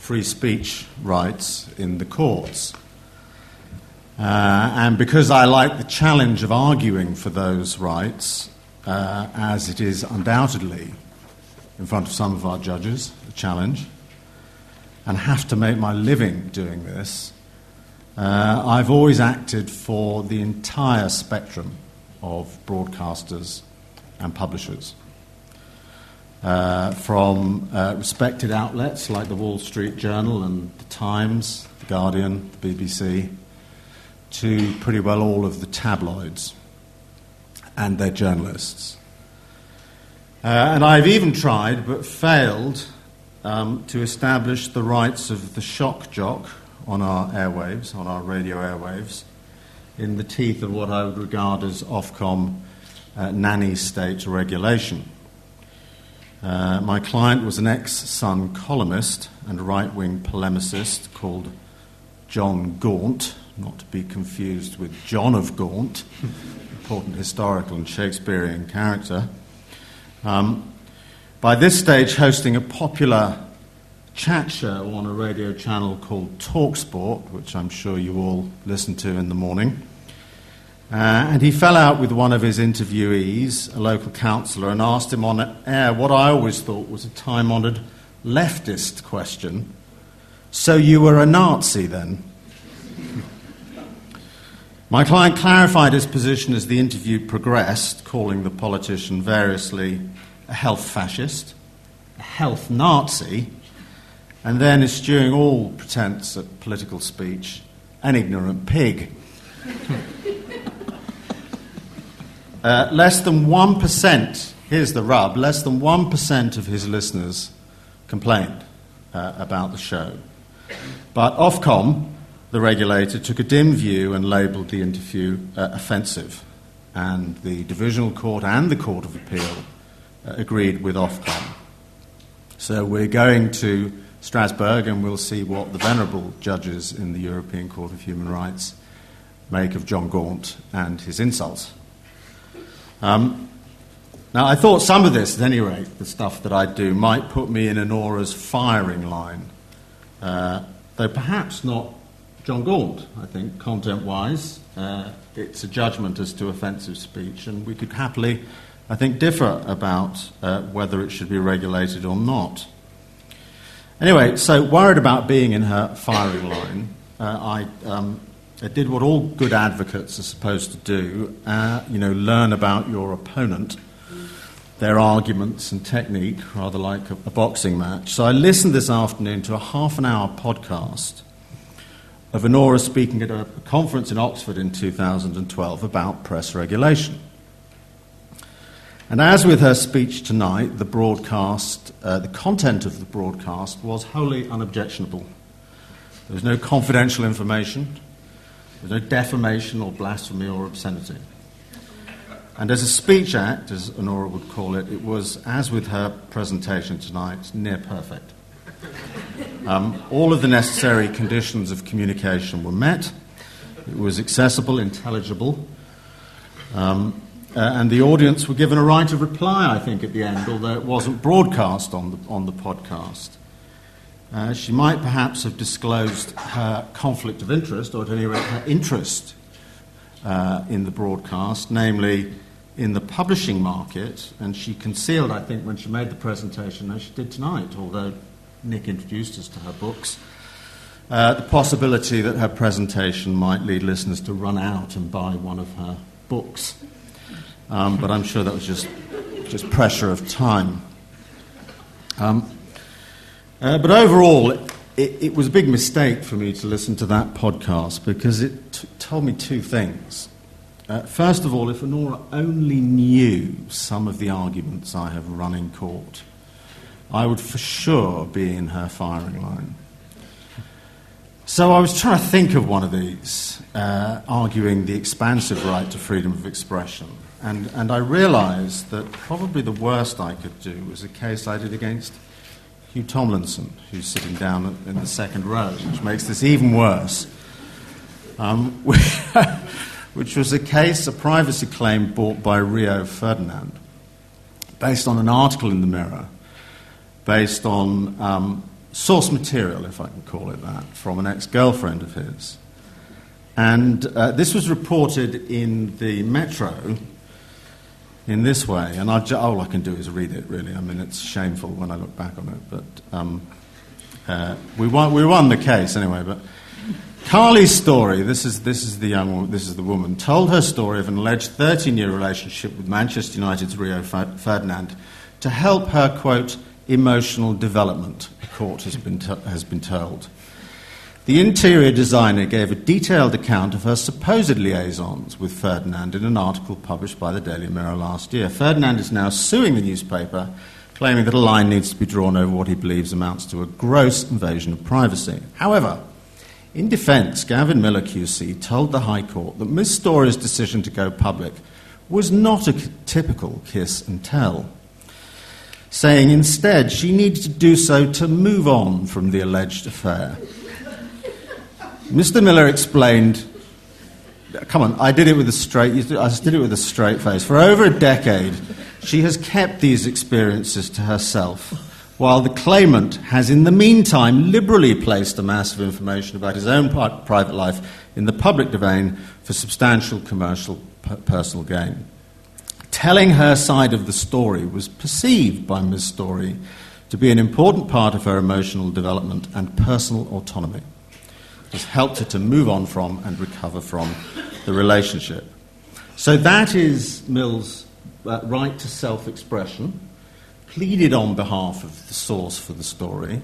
free speech rights in the courts. Uh, and because I like the challenge of arguing for those rights, uh, as it is undoubtedly in front of some of our judges, a challenge, and have to make my living doing this, uh, I've always acted for the entire spectrum of broadcasters and publishers from uh, respected outlets like the Wall Street Journal and the Times, the Guardian, the BBC, to pretty well all of the tabloids and their journalists. Uh, and I've even tried, but failed, um, to establish the rights of the shock jock on our airwaves, on our radio airwaves, in the teeth of what I would regard as Ofcom uh, nanny state regulation. Uh, my client was an ex Sun columnist and right wing polemicist called Jon Gaunt, not to be confused with John of Gaunt, important historical and Shakespearean character. Um, by this stage, hosting a popular chat show on a radio channel called Talksport, which I'm sure you all listen to in the morning. Uh, and he fell out with one of his interviewees, a local councillor, and asked him on air what I always thought was a time honoured leftist question. So you were a Nazi then? My client clarified his position as the interview progressed, calling the politician variously a health fascist, a health Nazi, and then eschewing all pretense at political speech, an ignorant pig. Uh, less than 1%, here's the rub, less than 1% of his listeners complained uh, about the show. But Ofcom the regulator took a dim view and labelled the interview uh, offensive. And the Divisional Court and the Court of Appeal uh, agreed with Ofcom. So we're going to Strasbourg and we'll see what the venerable judges in the European Court of Human Rights make of Jon Gaunt and his insults. Um, now, I thought some of this, at any rate, the stuff that I do, might put me in Onora's firing line, uh, though perhaps not Jon Gaunt, I think, content wise. Uh, it's a judgment as to offensive speech, and we could happily, I think, differ about uh, whether it should be regulated or not. Anyway, so worried about being in her firing line, uh, I um, I did what all good advocates are supposed to do uh, you know, learn about your opponent, their arguments and technique, rather like a, a boxing match. So I listened this afternoon to a half an hour podcast of Onora speaking at a conference in Oxford in 2012 about press regulation. And as with her speech tonight, the broadcast, uh, the content of the broadcast was wholly unobjectionable. There was no confidential information. There's no defamation or blasphemy or obscenity. And as a speech act, as Onora would call it, it was, as with her presentation tonight, near perfect. Um, all of the necessary conditions of communication were met. It was accessible, intelligible, um, uh, and the audience were given a right of reply, I think, at the end, although it wasn't broadcast on the, on the podcast. Uh, she might perhaps have disclosed her conflict of interest, or at any rate her interest uh, in the broadcast, namely in the publishing market, and she concealed, I think, when she made the presentation, as she did tonight, although Nick introduced us to her books, uh, the possibility that her presentation might lead listeners to run out and buy one of her books. Um, but I'm sure that was just, just pressure of time. Um, uh, but overall, it, it, was a big mistake for me to listen to that podcast because it t- told me two things. Uh, first of all, if Onora only knew some of the arguments I have run in court, I would for sure be in her firing line. So I was trying to think of one of these, uh, arguing the expansive right to freedom of expression. And, and I realized that probably the worst I could do was a case I did against Hugh Tomlinson, who's sitting down in the second row, which makes this even worse. Um, which was a case, a privacy claim brought by Rio Ferdinand, based on an article in the Mirror, based on um, source material, if I can call it that, from an ex girlfriend of his. And uh, this was reported in the Metro in this way, and all I can do is read it, really. I mean, it's shameful when I look back on it, but um, uh, we, won, we won the case anyway. But Carly's story, this is, this is the young woman, this is the woman, told her story of an alleged 13 year relationship with Manchester United's Rio Ferdinand to help her, quote, emotional development, the court has been, t- has been told. The interior designer gave a detailed account of her supposed liaisons with Ferdinand in an article published by the Daily Mirror last year. Ferdinand is now suing the newspaper, claiming that a line needs to be drawn over what he believes amounts to a gross invasion of privacy. However, in defence, Gavin Millar QC told the High Court that Ms. Storey's decision to go public was not a typical kiss and tell, saying instead she needed to do so to move on from the alleged affair. Mr. Millar explained. Come on, I did it with a straight. I did it with a straight face. For over a decade, she has kept these experiences to herself, while the claimant has, in the meantime, liberally placed a mass of information about his own private life in the public domain for substantial commercial personal gain. Telling her side of the story was perceived by Ms. Storey to be an important part of her emotional development and personal autonomy has helped her to move on from and recover from the relationship. So that is Mill's uh, right to self expression, pleaded on behalf of the source for the story,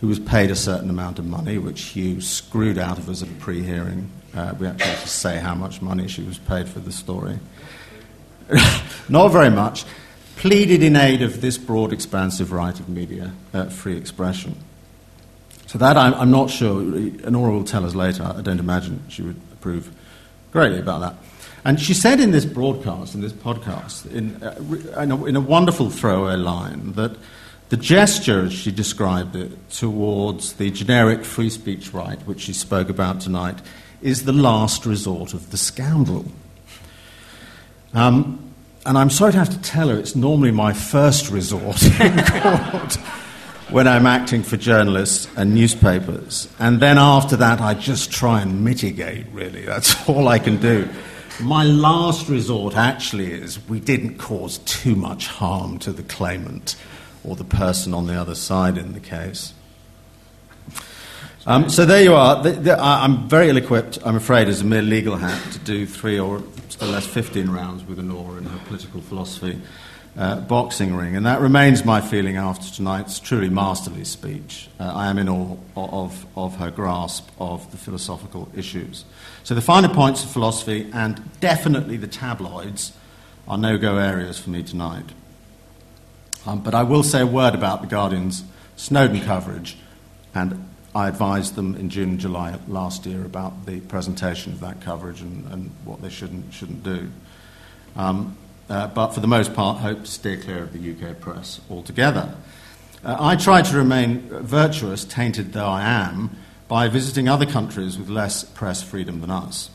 who was paid a certain amount of money, which Hugh screwed out of us at a pre hearing. Uh, we actually have to say how much money she was paid for the story. Not very much. Pleaded in aid of this broad, expansive right of media uh, free expression. So that I'm, I'm not sure. Nora will tell us later. I don't imagine she would approve greatly about that. And she said in this broadcast, in this podcast, in, uh, in, a, in a wonderful throwaway line, that the gesture, as she described it, towards the generic free speech right, which she spoke about tonight, is the last resort of the scoundrel. Um, and I'm sorry to have to tell her it's normally my first resort in court when I'm acting for journalists and newspapers. And then after that, I just try and mitigate, really. That's all I can do. My last resort actually is we didn't cause too much harm to the claimant or the person on the other side in the case. Um, so there you are. The, the, I'm very ill equipped, I'm afraid, as a mere legal hat to do three or still less 15 rounds with Onora and her political philosophy uh, boxing ring. And that remains my feeling after tonight's truly masterly speech. Uh, I am in awe of, of her grasp of the philosophical issues. So the finer points of philosophy and definitely the tabloids are no go areas for me tonight. Um, but I will say a word about the Guardian's Snowden coverage, and I advised them in June and July last year about the presentation of that coverage and, and what they shouldn't, shouldn't do. Um, uh, but for the most part, hope to steer clear of the UK press altogether. Uh, I try to remain virtuous, tainted though I am, by visiting other countries with less press freedom than us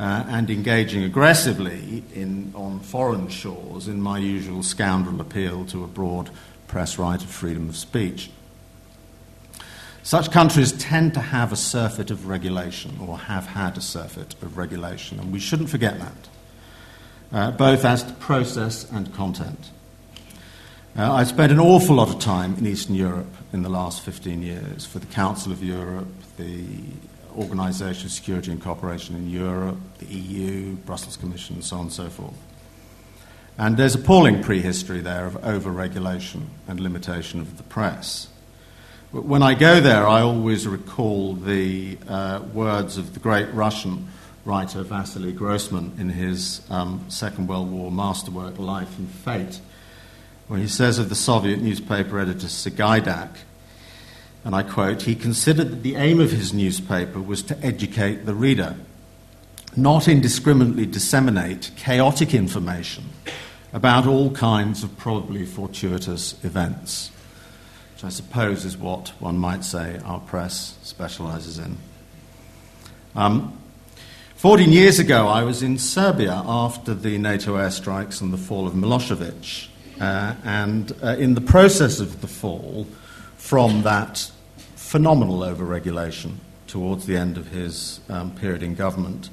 uh, and engaging aggressively in, on foreign shores in my usual scoundrel appeal to a broad press right of freedom of speech. Such countries tend to have a surfeit of regulation, or have had a surfeit of regulation, and we shouldn't forget that, uh, both as to process and content. Uh, I spent an awful lot of time in Eastern Europe in the last 15 years for the Council of Europe, the Organisation of Security and Cooperation in Europe, the EU, Brussels Commission, and so on and so forth. And there's appalling prehistory there of over-regulation and limitation of the press. But when I go there, I always recall the uh, words of the great Russian writer Vasily Grossman in his um, Second World War masterwork, Life and Fate, where he says of the Soviet newspaper editor Sagaidak, and I quote, he considered that the aim of his newspaper was to educate the reader, not indiscriminately disseminate chaotic information about all kinds of probably fortuitous events, which I suppose is what one might say our press specializes in. Um, 14 years ago, I was in Serbia after the NATO airstrikes and the fall of Milosevic. Uh, and uh, in the process of the fall, from that phenomenal overregulation towards the end of his um, period in government.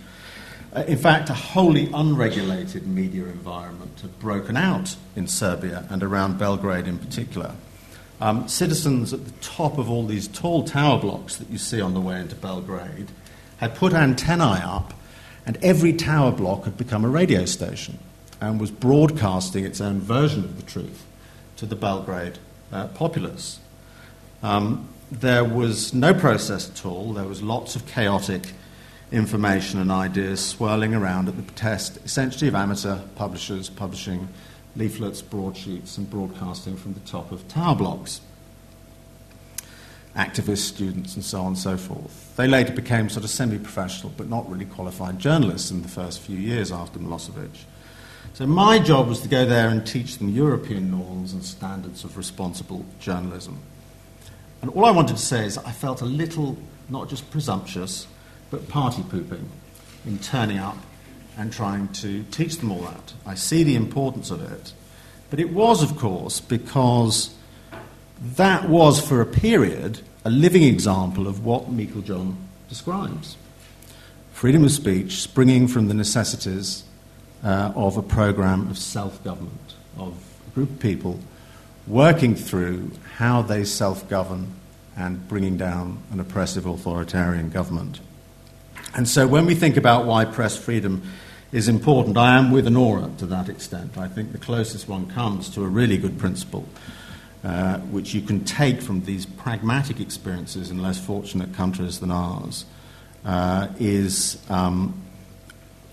Uh, in fact, a wholly unregulated media environment had broken out in Serbia and around Belgrade in particular. Um, citizens at the top of all these tall tower blocks that you see on the way into Belgrade had put antennae up, and every tower block had become a radio station and was broadcasting its own version of the truth to the Belgrade uh, populace. Um, there was no process at all. There was lots of chaotic information and ideas swirling around at the behest, essentially, of amateur publishers publishing leaflets, broadsheets, and broadcasting from the top of tower blocks. Activists, students, and so on and so forth. They later became sort of semi professional but not really qualified journalists in the first few years after Milosevic. So, my job was to go there and teach them European norms and standards of responsible journalism. And all I wanted to say is I felt a little, not just presumptuous, but party pooping in turning up and trying to teach them all that. I see the importance of it. But it was, of course, because that was, for a period, a living example of what Meiklejohn describes freedom of speech springing from the necessities uh, of a program of self government, of a group of people working through how they self govern and bringing down an oppressive authoritarian government. And so when we think about why press freedom is important, I am with Onora to that extent. I think the closest one comes to a really good principle. Uh, which you can take from these pragmatic experiences in less fortunate countries than ours, uh, is, um,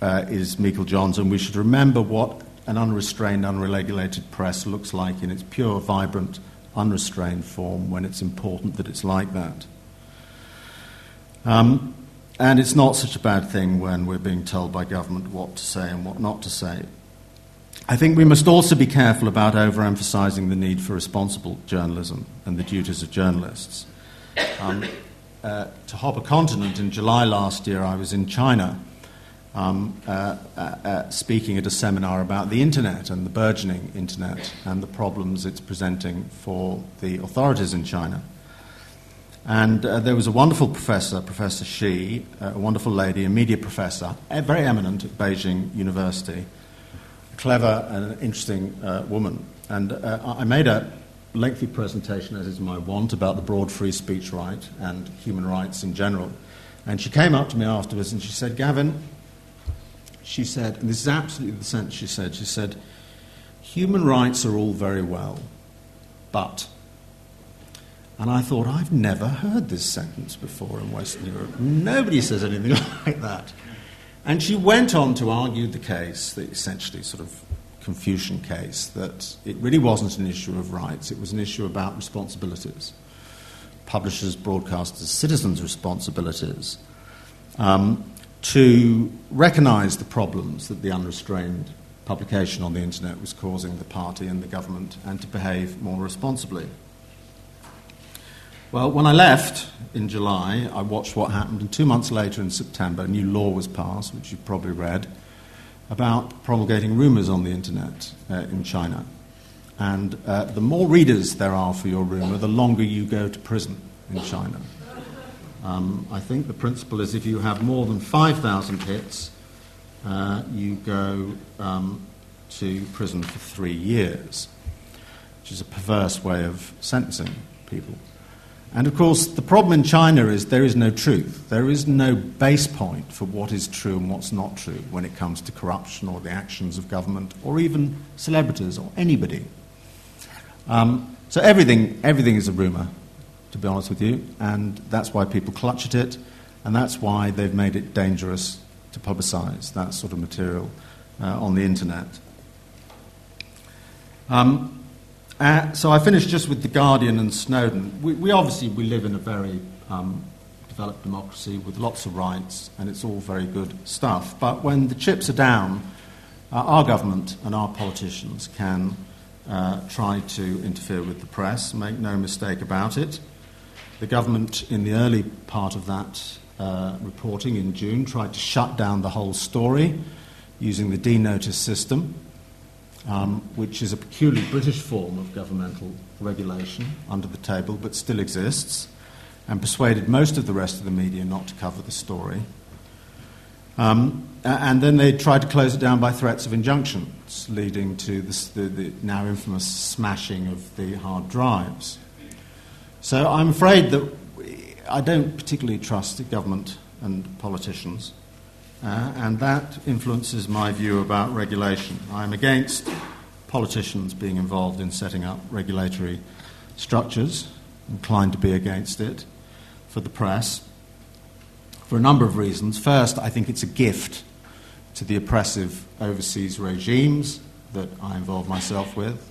uh, is Meiklejohn's. And we should remember what an unrestrained, unregulated press looks like in its pure, vibrant, unrestrained form when it's important that it's like that. Um, and it's not such a bad thing when we're being told by government what to say and what not to say. I think we must also be careful about overemphasizing the need for responsible journalism and the duties of journalists. Um, uh, to hop a continent, in July last year, I was in China um, uh, uh, uh, speaking at a seminar about the internet and the burgeoning internet and the problems it's presenting for the authorities in China. And uh, there was a wonderful professor, Professor Shi, a wonderful lady, a media professor, very eminent at Beijing University clever and interesting uh, woman. And uh, I made a lengthy presentation, as is my wont, about the broad free speech right and human rights in general. And she came up to me afterwards and she said, Gavin, she said, and this is absolutely the sense she said, she said, human rights are all very well, but. And I thought, I've never heard this sentence before in Western Europe. Nobody says anything like that. And she went on to argue the case, the essentially sort of Confucian case, that it really wasn't an issue of rights, it was an issue about responsibilities. Publishers, broadcasters, citizens' responsibilities um, to recognize the problems that the unrestrained publication on the internet was causing the party and the government and to behave more responsibly. Well, when I left in July, I watched what happened, and two months later in September, a new law was passed, which you've probably read, about promulgating rumours on the internet uh, in China. And uh, the more readers there are for your rumour, the longer you go to prison in China. Um, I think the principle is if you have more than 5,000 hits, uh, you go um, to prison for three years, which is a perverse way of sentencing people. And of course, the problem in China is there is no truth. There is no base point for what is true and what's not true when it comes to corruption or the actions of government or even celebrities or anybody. Um, so everything, everything is a rumour, to be honest with you, and that's why people clutch at it, and that's why they've made it dangerous to publicise that sort of material uh, on the internet. Um, uh, so I finished just with The Guardian and Snowden. We, we obviously we live in a very um, developed democracy with lots of rights, and it's all very good stuff. But when the chips are down, uh, our government and our politicians can uh, try to interfere with the press, make no mistake about it. The government, in the early part of that uh, reporting in June, tried to shut down the whole story using the D notice system um, which is a peculiarly British form of governmental regulation under the table, but still exists, and persuaded most of the rest of the media not to cover the story. Um, and then they tried to close it down by threats of injunctions, leading to this, the, the now infamous smashing of the hard drives. So I'm afraid that I don't particularly trust the government and politicians. Uh, and that influences my view about regulation. I'm against politicians being involved in setting up regulatory structures, inclined to be against it for the press for a number of reasons. First, I think it's a gift to the oppressive overseas regimes that I involve myself with.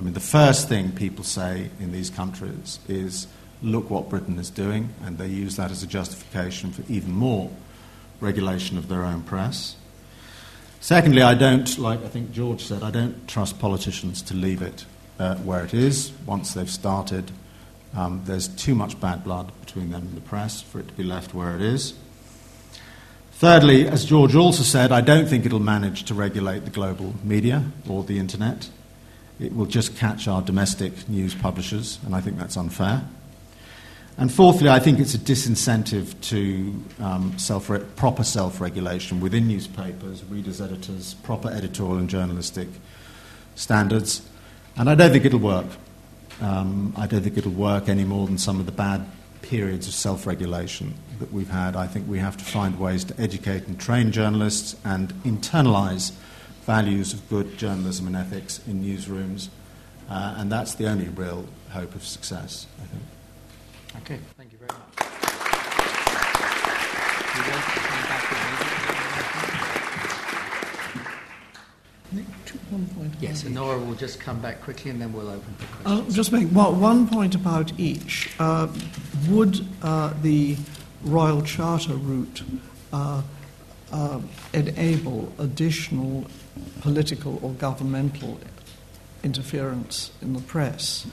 I mean, the first thing people say in these countries is, look what Britain is doing, and they use that as a justification for even more regulation of their own press. Secondly, I don't, like I think George said, I don't trust politicians to leave it uh, where it is once they've started. Um, there's too much bad blood between them and the press for it to be left where it is. Thirdly, as George also said, I don't think it'll manage to regulate the global media or the internet. It will just catch our domestic news publishers, and I think that's unfair. And fourthly, I think it's a disincentive to um, self proper self regulation within newspapers, readers, editors, proper editorial and journalistic standards. And I don't think it'll work. Um, I don't think it'll work any more than some of the bad periods of self regulation that we've had. I think we have to find ways to educate and train journalists and internalize values of good journalism and ethics in newsrooms. Uh, and that's the only real hope of success, I think. Okay, thank you very much. Yes, and Nora will just come back quickly and then we'll open for I'll questions. just make one, one point about each. Uh, would uh, the Royal Charter route uh, uh, enable additional political or governmental interference in the press?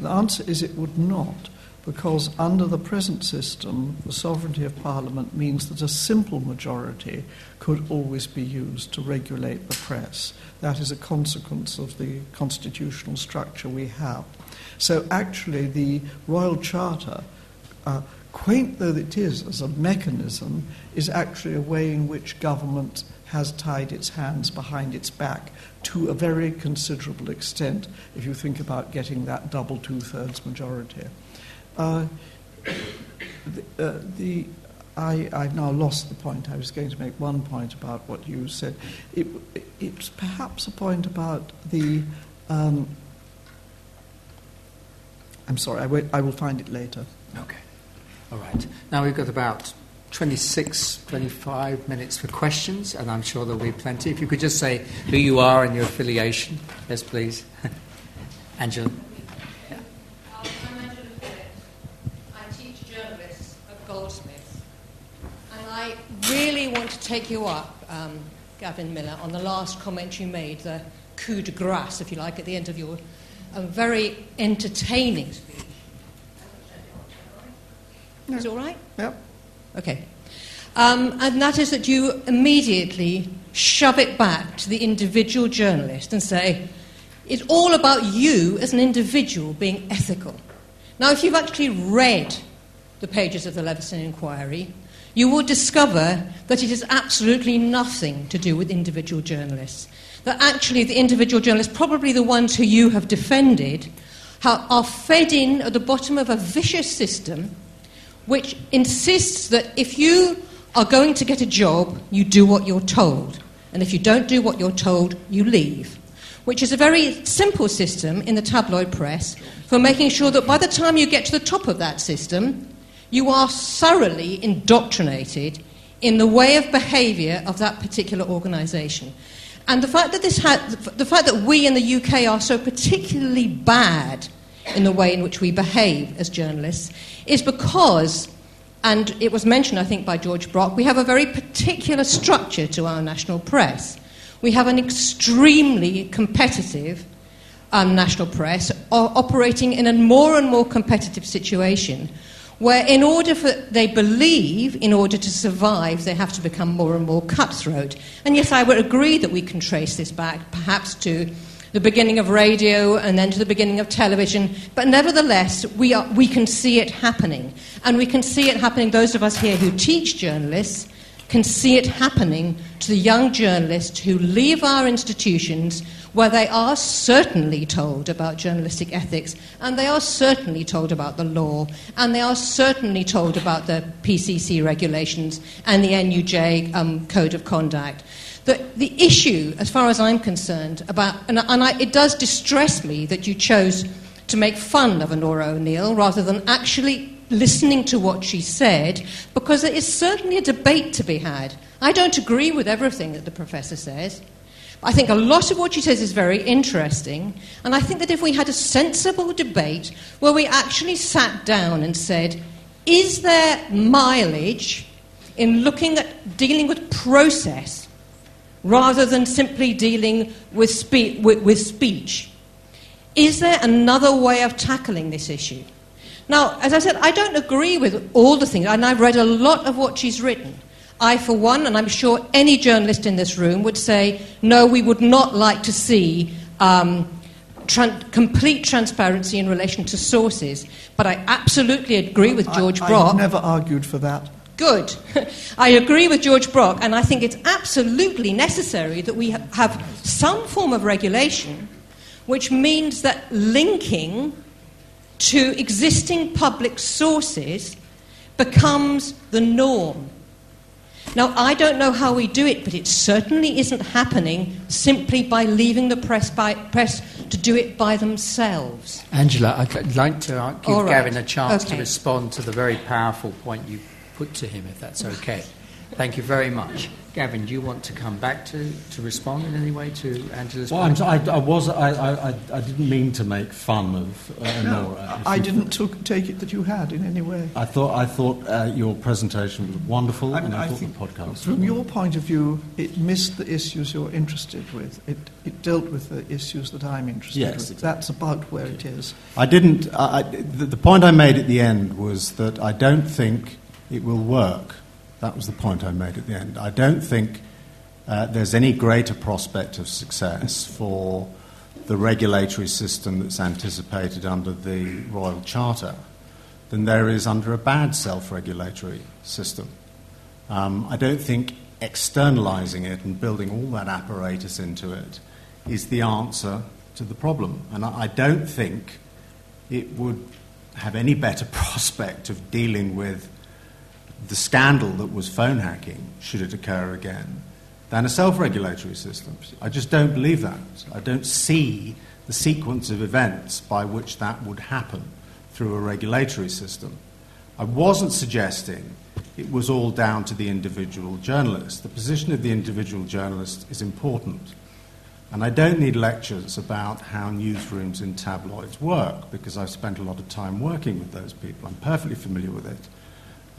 The answer is it would not, because under the present system, the sovereignty of Parliament means that a simple majority could always be used to regulate the press. That is a consequence of the constitutional structure we have. So, actually, the Royal Charter, uh, quaint though it is as a mechanism, is actually a way in which government has tied its hands behind its back to a very considerable extent if you think about getting that double two thirds majority. Uh, the, uh, the I, have now lost the point. I was going to make one point about what you said. It, it's perhaps a point about the. Um, I'm sorry, I, wait, I will find it later. Okay. All right. Now we've got about 26, 25 minutes for questions, and I'm sure there'll be plenty. If you could just say who you are and your affiliation. Yes, please. Angela. Yeah. Um, I'm Angela Phillips. I teach Goldsmiths. And I really want to take you up, um, Gavin Millar, on the last comment you made, the coup de grace, if you like, at the end of your um, very entertaining speech. Is it all right? Yep. Okay. Um, and that is that you immediately shove it back to the individual journalist and say, it's all about you as an individual being ethical. Now, if you've actually read the pages of the Leveson inquiry, you will discover that it has absolutely nothing to do with individual journalists. That actually, the individual journalists, probably the ones who you have defended, are fed in at the bottom of a vicious system which insists that if you are going to get a job, you do what you're told. And if you don't do what you're told, you leave. Which is a very simple system in the tabloid press for making sure that by the time you get to the top of that system, you are thoroughly indoctrinated in the way of behaviour of that particular organisation. And the fact that this ha- the fact that we in the UK are so particularly bad in the way in which we behave as journalists is because, and it was mentioned, I think, by George Brock, we have a very particular structure to our national press. We have an extremely competitive um, national press operating in a more and more competitive situation where in order for they believe in order to survive they have to become more and more cutthroat and yes i would agree that we can trace this back perhaps to the beginning of radio and then to the beginning of television. But nevertheless, we, are, we can see it happening. And we can see it happening, those of us here who teach journalists can see it happening to the young journalists who leave our institutions where they are certainly told about journalistic ethics and they are certainly told about the law and they are certainly told about the PCC regulations and the NUJ um, code of conduct. The, the issue, as far as I'm concerned, about, and, and I, it does distress me that you chose to make fun of Onora O'Neill rather than actually listening to what she said, because there is certainly a debate to be had. I don't agree with everything that the professor says. I think a lot of what she says is very interesting, and I think that if we had a sensible debate where we actually sat down and said, is there mileage in looking at dealing with process rather than simply dealing with, spe- with, with speech. Is there another way of tackling this issue? Now, as I said, I don't agree with all the things, and I've read a lot of what she's written. I, for one, and I'm sure any journalist in this room would say, no, we would not like to see um, complete transparency in relation to sources. But I absolutely agree with George I, Brock. I've never argued for that. Good. I agree with George Brock, and I think it's absolutely necessary that we have some form of regulation which means that linking to existing public sources becomes the norm. Now, I don't know how we do it, but it certainly isn't happening simply by leaving the press, by, press to do it by themselves. Angela, I'd like to give right. Gavin a chance okay. to respond to the very powerful point you put to him, if that's okay. Thank you very much. Gavin, do you want to come back to, to respond in any way to Angela's well, point? I, I was I, I, I didn't mean to make fun of uh, No, Nora. I didn't took, take it that you had in any way. I thought I thought uh, your presentation was wonderful, I mean, and I, I thought think the podcast. From your point of view, it missed the issues you're interested with. It, it dealt with the issues that I'm interested Yes, with. exactly. That's about where it is. I didn't. I, I- the, the point I made at the end was that I don't think it will work. That was the point I made at the end. I don't think uh, there's any greater prospect of success for the regulatory system that's anticipated under the Royal Charter than there is under a bad self regulatory system. Um, I don't think externalizing it and building all that apparatus into it is the answer to the problem. And I, I don't think it would have any better prospect of dealing with the scandal that was phone hacking, should it occur again, than a self regulatory system. I just don't believe that. I don't see the sequence of events by which that would happen through a regulatory system. I wasn't suggesting it was all down to the individual journalist. The position of the individual journalist is important. And I don't need lectures about how newsrooms in tabloids work because I've spent a lot of time working with those people. I'm perfectly familiar with it.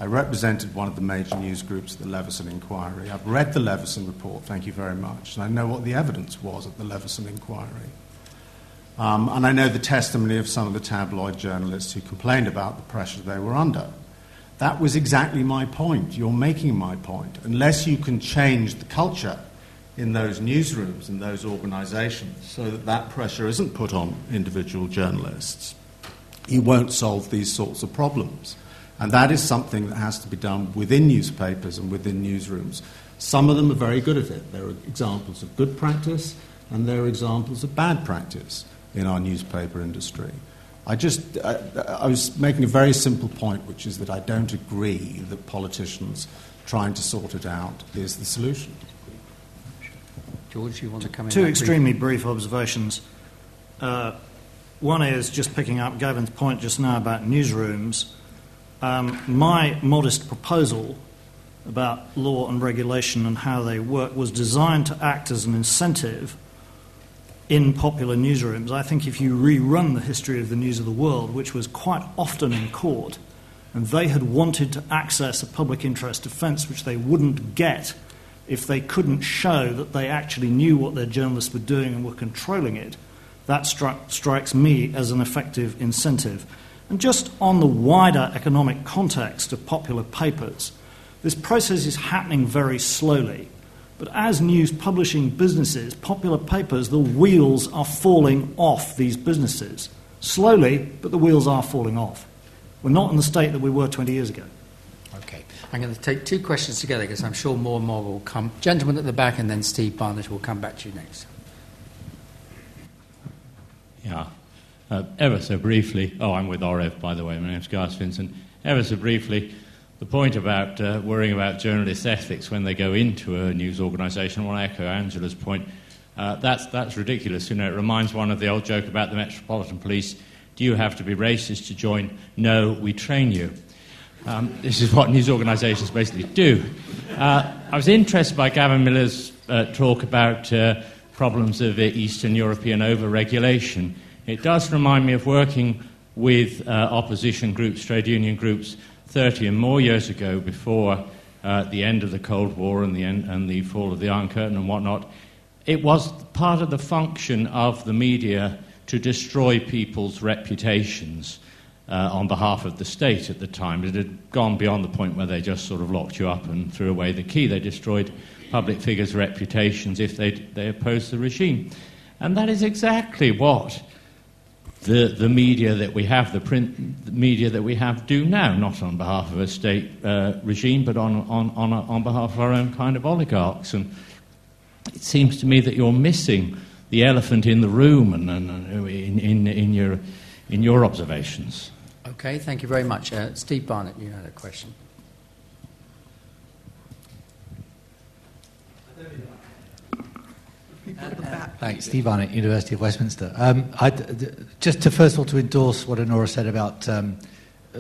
I represented one of the major news groups at the Leveson inquiry. I've read the Leveson report, thank you very much, and I know what the evidence was at the Leveson inquiry. Um, and I know the testimony of some of the tabloid journalists who complained about the pressure they were under. That was exactly my point. You're making my point. Unless you can change the culture in those newsrooms and those organizations so that that pressure isn't put on individual journalists, you won't solve these sorts of problems. And that is something that has to be done within newspapers and within newsrooms. Some of them are very good at it. There are examples of good practice and there are examples of bad practice in our newspaper industry. I just, I, I was making a very simple point, which is that I don't agree that politicians trying to sort it out is the solution. George, you want to come in? Two that extremely brief observations. Uh, one is just picking up Gavin's point just now about newsrooms. Um, my modest proposal about law and regulation and how they work was designed to act as an incentive in popular newsrooms. I think if you rerun the history of the news of the world, which was quite often in court, and they had wanted to access a public interest defence which they wouldn't get if they couldn't show that they actually knew what their journalists were doing and were controlling it, that stri- strikes me as an effective incentive. And just on the wider economic context of popular papers, this process is happening very slowly. But as news publishing businesses, popular papers, the wheels are falling off these businesses. Slowly, but the wheels are falling off. We're not in the state that we were 20 years ago. Okay. I'm going to take two questions together because I'm sure more and more will come. Gentleman at the back, and then Steve Barnett will come back to you next. Yeah. Uh, ever so briefly, oh, I'm with OREV, by the way, my name's Garth Vincent. Ever so briefly, the point about uh, worrying about journalist ethics when they go into a news organisation, I want to echo Angela's point. Uh, that's, that's ridiculous. You know, it reminds one of the old joke about the Metropolitan Police. Do you have to be racist to join? No, we train you. Um, this is what news organisations basically do. Uh, I was interested by Gavin Millar's uh, talk about uh, problems of Eastern European over-regulation. It does remind me of working with uh, opposition groups, trade union groups, 30 and more years ago before uh, the end of the Cold War and the, end, and the fall of the Iron Curtain and whatnot. It was part of the function of the media to destroy people's reputations uh, on behalf of the state at the time. It had gone beyond the point where they just sort of locked you up and threw away the key. They destroyed public figures' reputations if they, they opposed the regime. And that is exactly what the, the media that we have, the print media that we have, do now, not on behalf of a state uh, regime, but on, on, on, on behalf of our own kind of oligarchs. And it seems to me that you're missing the elephant in the room and, and in, in, in, your, in your observations. Okay, thank you very much. Uh, Steve Barnett, you had a question. Thanks, Steve Barnett, University of Westminster. Um, I'd- just to first of all to endorse what Onora said about um,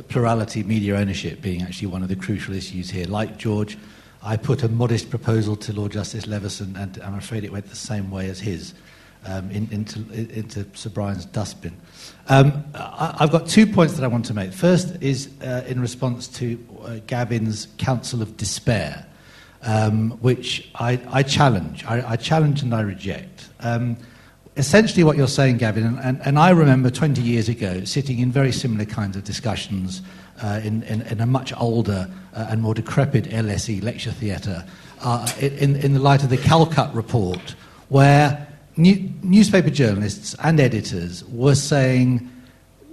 plurality, media ownership being actually one of the crucial issues here. Like George, I put a modest proposal to Lord Justice Leveson, and I'm afraid it went the same way as his. Um, in, into, into Sir Brian's dustbin. Um, I, have got two points that I want to make. First is uh, in response to uh, Gavin's counsel of despair, um, which I, I challenge. I, I, challenge and I reject. Um, essentially, what you're saying, Gavin, and, and, and, I remember 20 years ago sitting in very similar kinds of discussions uh, in, in, in, a much older uh, and more decrepit LSE lecture theatre uh, in, in the light of the Calcutt report, where new, newspaper journalists and editors were saying,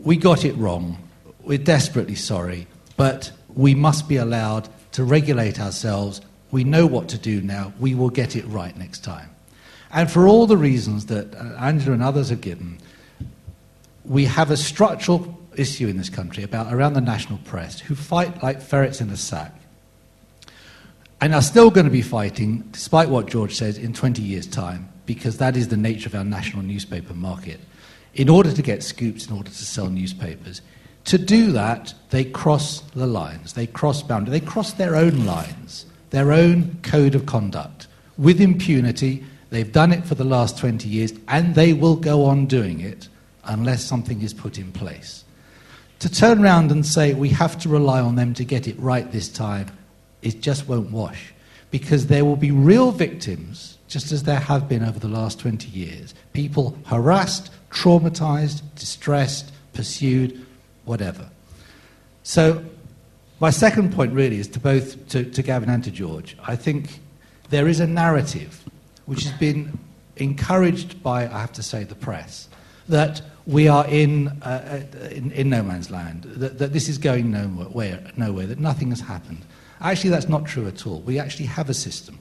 We got it wrong, we're desperately sorry, but we must be allowed to regulate ourselves. We know what to do now, we will get it right next time. And for all the reasons that uh, Angela and others have given, we have a structural issue in this country about around the national press who fight like ferrets in a sack and are still going to be fighting, despite what George says, in 20 years' time because that is the nature of our national newspaper market. In order to get scoops, in order to sell newspapers, to do that, they cross the lines, they cross boundaries, they cross their own lines, their own code of conduct with impunity. They've done it for the last 20 years, and they will go on doing it unless something is put in place. To turn around and say we have to rely on them to get it right this time, it just won't wash. Because there will be real victims just as there have been over the last 20 years. People harassed, traumatized, distressed, pursued, whatever. So, my second point really is to both to, to Gavin and to George. I think there is a narrative which has been encouraged by, I have to say, the press, that we are in, uh, uh in, in, no man's land, that, that this is going nowhere, nowhere, that nothing has happened. Actually, that's not true at all. We actually have a system.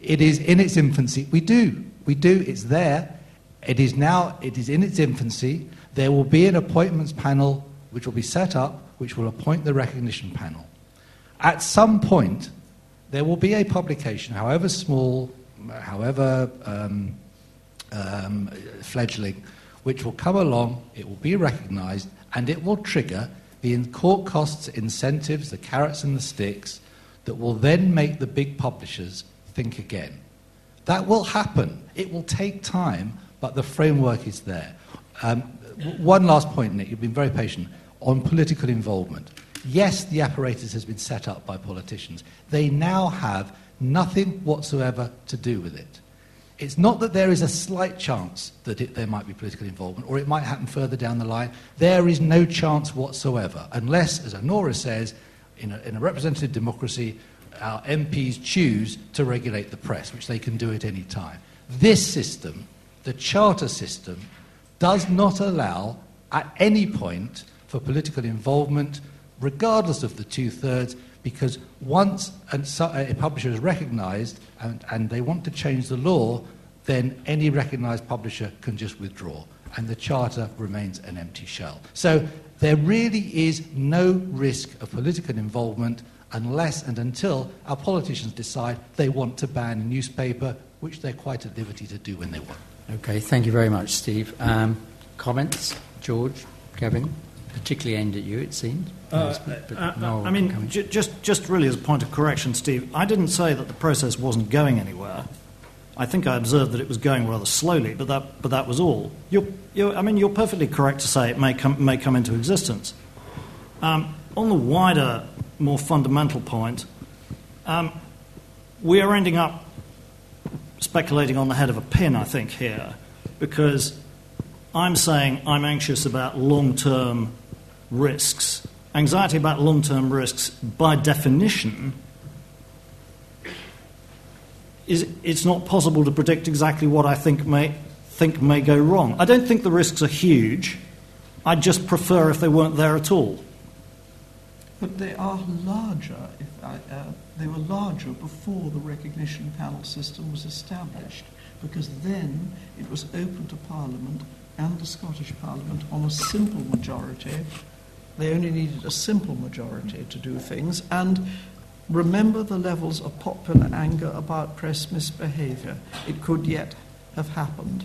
It is in its infancy. We do. We do. It's there. It is now, it is in its infancy. There will be an appointments panel which will be set up, which will appoint the recognition panel. At some point, there will be a publication, however small, however um, um, fledgling, which will come along, it will be recognized, and it will trigger the court costs, incentives, the carrots and the sticks that will then make the big publishers think again. That will happen. It will take time, but the framework is there. Um, one last point, Nick, you've been very patient, on political involvement. Yes, the apparatus has been set up by politicians. They now have nothing whatsoever to do with it. It's not that there is a slight chance that it, there might be political involvement, or it might happen further down the line. There is no chance whatsoever, unless, as Onora says, in a, in a representative democracy, our MPs choose to regulate the press, which they can do at any time. This system, the charter system, does not allow at any point for political involvement, regardless of the two thirds, because once a publisher is recognised and, and they want to change the law, then any recognised publisher can just withdraw, and the charter remains an empty shell. So there really is no risk of political involvement unless and until our politicians decide they want to ban a newspaper, which they're quite at liberty to do when they want. Okay, thank you very much, Steve. Um, comments, George, Gavin, particularly aimed at you, it seems. Uh, but, uh, no I mean, j- just, just really as a point of correction, Steve, I didn't say that the process wasn't going anywhere. I think I observed that it was going rather slowly, but that, but that was all. You're, you're, I mean, you're perfectly correct to say it may come, may come into existence. Um, on the wider more fundamental point, um, we are ending up speculating on the head of a pin, I think, here, because I'm saying I'm anxious about long term risks. Anxiety about long term risks, by definition, is it's not possible to predict exactly what I think may, think may go wrong. I don't think the risks are huge. I'd just prefer if they weren't there at all. But they are larger. I, uh, they were larger before the recognition panel system was established, because then it was open to Parliament and the Scottish Parliament on a simple majority. They only needed a simple majority to do things. And remember the levels of popular anger about press misbehaviour. It could yet have happened.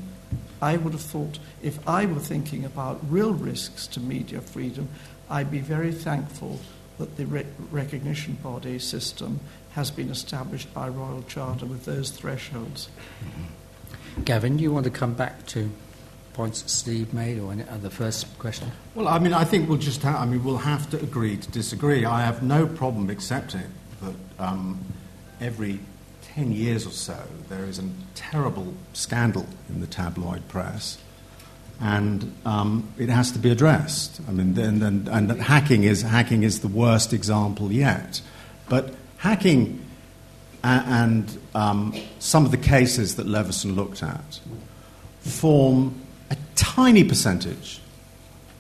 I would have thought if I were thinking about real risks to media freedom, I'd be very thankful that the re- recognition body system has been established by Royal Charter with those thresholds. Gavin, you want to come back to points that Steve made or any other first question? Well, I mean, I think we'll just ha- I mean, we'll have to agree to disagree. I have no problem accepting that um, every 10 years or so there is a terrible scandal in the tabloid press and um, it has to be addressed. I mean, and, and, hacking, is, hacking is the worst example yet. But hacking and, um, some of the cases that Leveson looked at form tiny percentage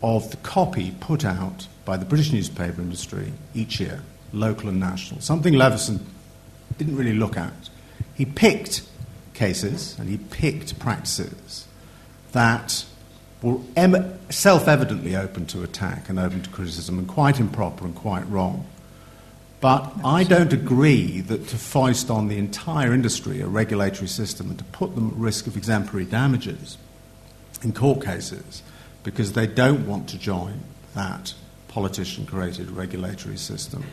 of the copy put out by the British newspaper industry each year, local and national. Something Leveson didn't really look at. He picked cases and he picked practices that were em- self evidently open to attack and open to criticism and quite improper and quite wrong. But I don't agree that to foist on the entire industry a regulatory system and to put them at risk of exemplary damages in court cases because they don't want to join that politician created regulatory system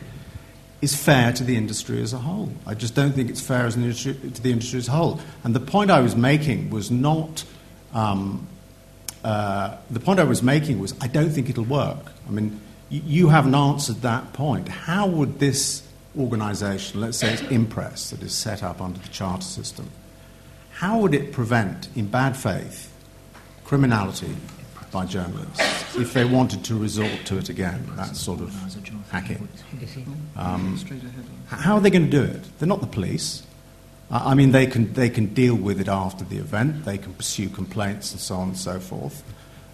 is fair to the industry as a whole. I just don't think it's fair as industry, to the industry as a whole. And the point I was making was not. Um, uh, the point I was making was I don't think it'll work. I mean, y- you haven't answered that point. How would this organisation, let's say it's Impress, that is set up under the charter system, how would it prevent, in bad faith, criminality by journalists if they wanted to resort to it again, that sort of hacking? Um, how are they going to do it? They're not the police. I mean, they can, they can deal with it after the event, they can pursue complaints and so on and so forth.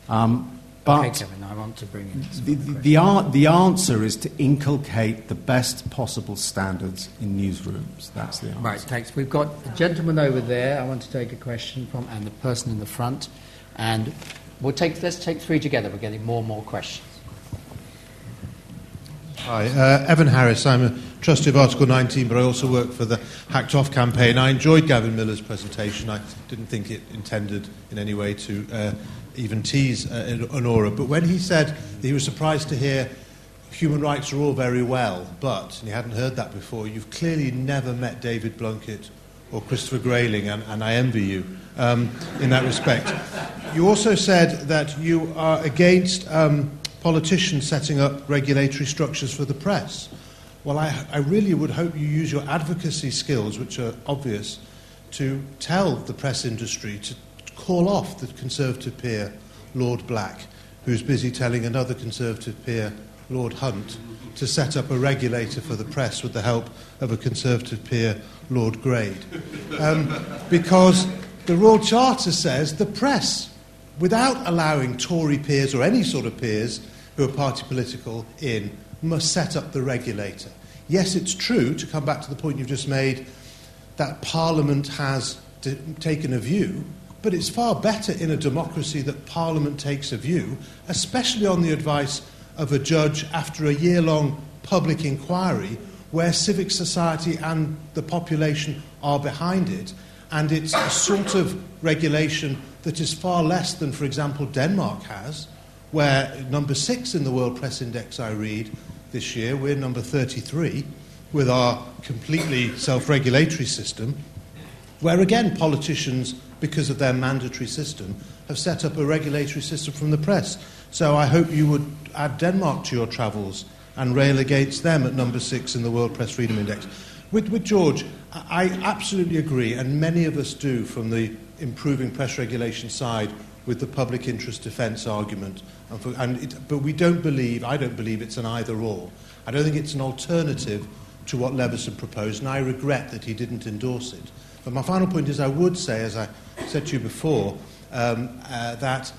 Um, but okay, Gavin, I want to bring in. the, the, the, the answer is to inculcate the best possible standards in newsrooms. That's the answer. Right, thanks. We've got a gentleman over there I want to take a question from, and the person in the front. And we'll take, let's take three together. We're getting more and more questions. Hi, uh, Evan Harris. I'm a trustee of Article 19, but I also work for the Hacked Off campaign. I enjoyed Gavin Millar's presentation. I didn't think it intended in any way to uh, even tease uh, Onora. But when he said he was surprised to hear human rights are all very well, but, and he hadn't heard that before, you've clearly never met David Blunkett or Christopher Grayling, and, and I envy you um, in that respect. You also said that you are against um, politicians setting up regulatory structures for the press. Well, I, I really would hope you use your advocacy skills, which are obvious, to tell the press industry to call off the Conservative peer, Lord Black, who's busy telling another Conservative peer, Lord Hunt, to set up a regulator for the press with the help of a Conservative peer, Lord Grade. Um, because the Royal Charter says the press, without allowing Tory peers or any sort of peers who are party political in, must set up the regulator. Yes, it's true, to come back to the point you've just made, that Parliament has d- taken a view, but it's far better in a democracy that Parliament takes a view, especially on the advice of a judge after a year long public inquiry where civic society and the population are behind it. And it's a sort of regulation that is far less than, for example, Denmark has, where number six in the World Press Index I read this year, we're number 33 with our completely self regulatory system, where again politicians, because of their mandatory system, have set up a regulatory system from the press. So I hope you would add Denmark to your travels and rail against them at number six in the World Press Freedom Index. With, with George, I absolutely agree, and many of us do from the improving press regulation side with the public interest defence argument. And for, and it, but we don't believe, I don't believe it's an either or. I don't think it's an alternative to what Leveson proposed, and I regret that he didn't endorse it. But my final point is I would say, as I said to you before, um, uh, that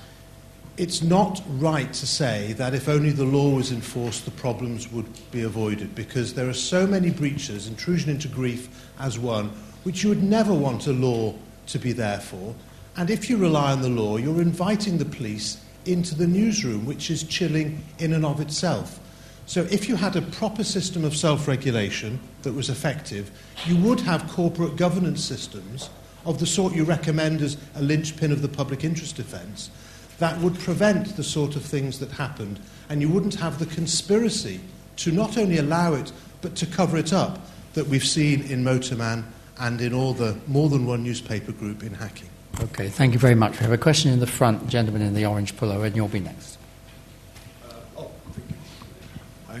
it's not right to say that if only the law was enforced, the problems would be avoided, because there are so many breaches, intrusion into grief as one, which you would never want a law to be there for. And if you rely on the law, you're inviting the police into the newsroom, which is chilling in and of itself. So if you had a proper system of self regulation that was effective, you would have corporate governance systems of the sort you recommend as a linchpin of the public interest defence that would prevent the sort of things that happened, and you wouldn't have the conspiracy to not only allow it, but to cover it up that we've seen in Motorman and in all the more than one newspaper group in hacking. Okay, thank you very much. We have a question in the front, gentleman in the orange polo, and you'll be next. Uh,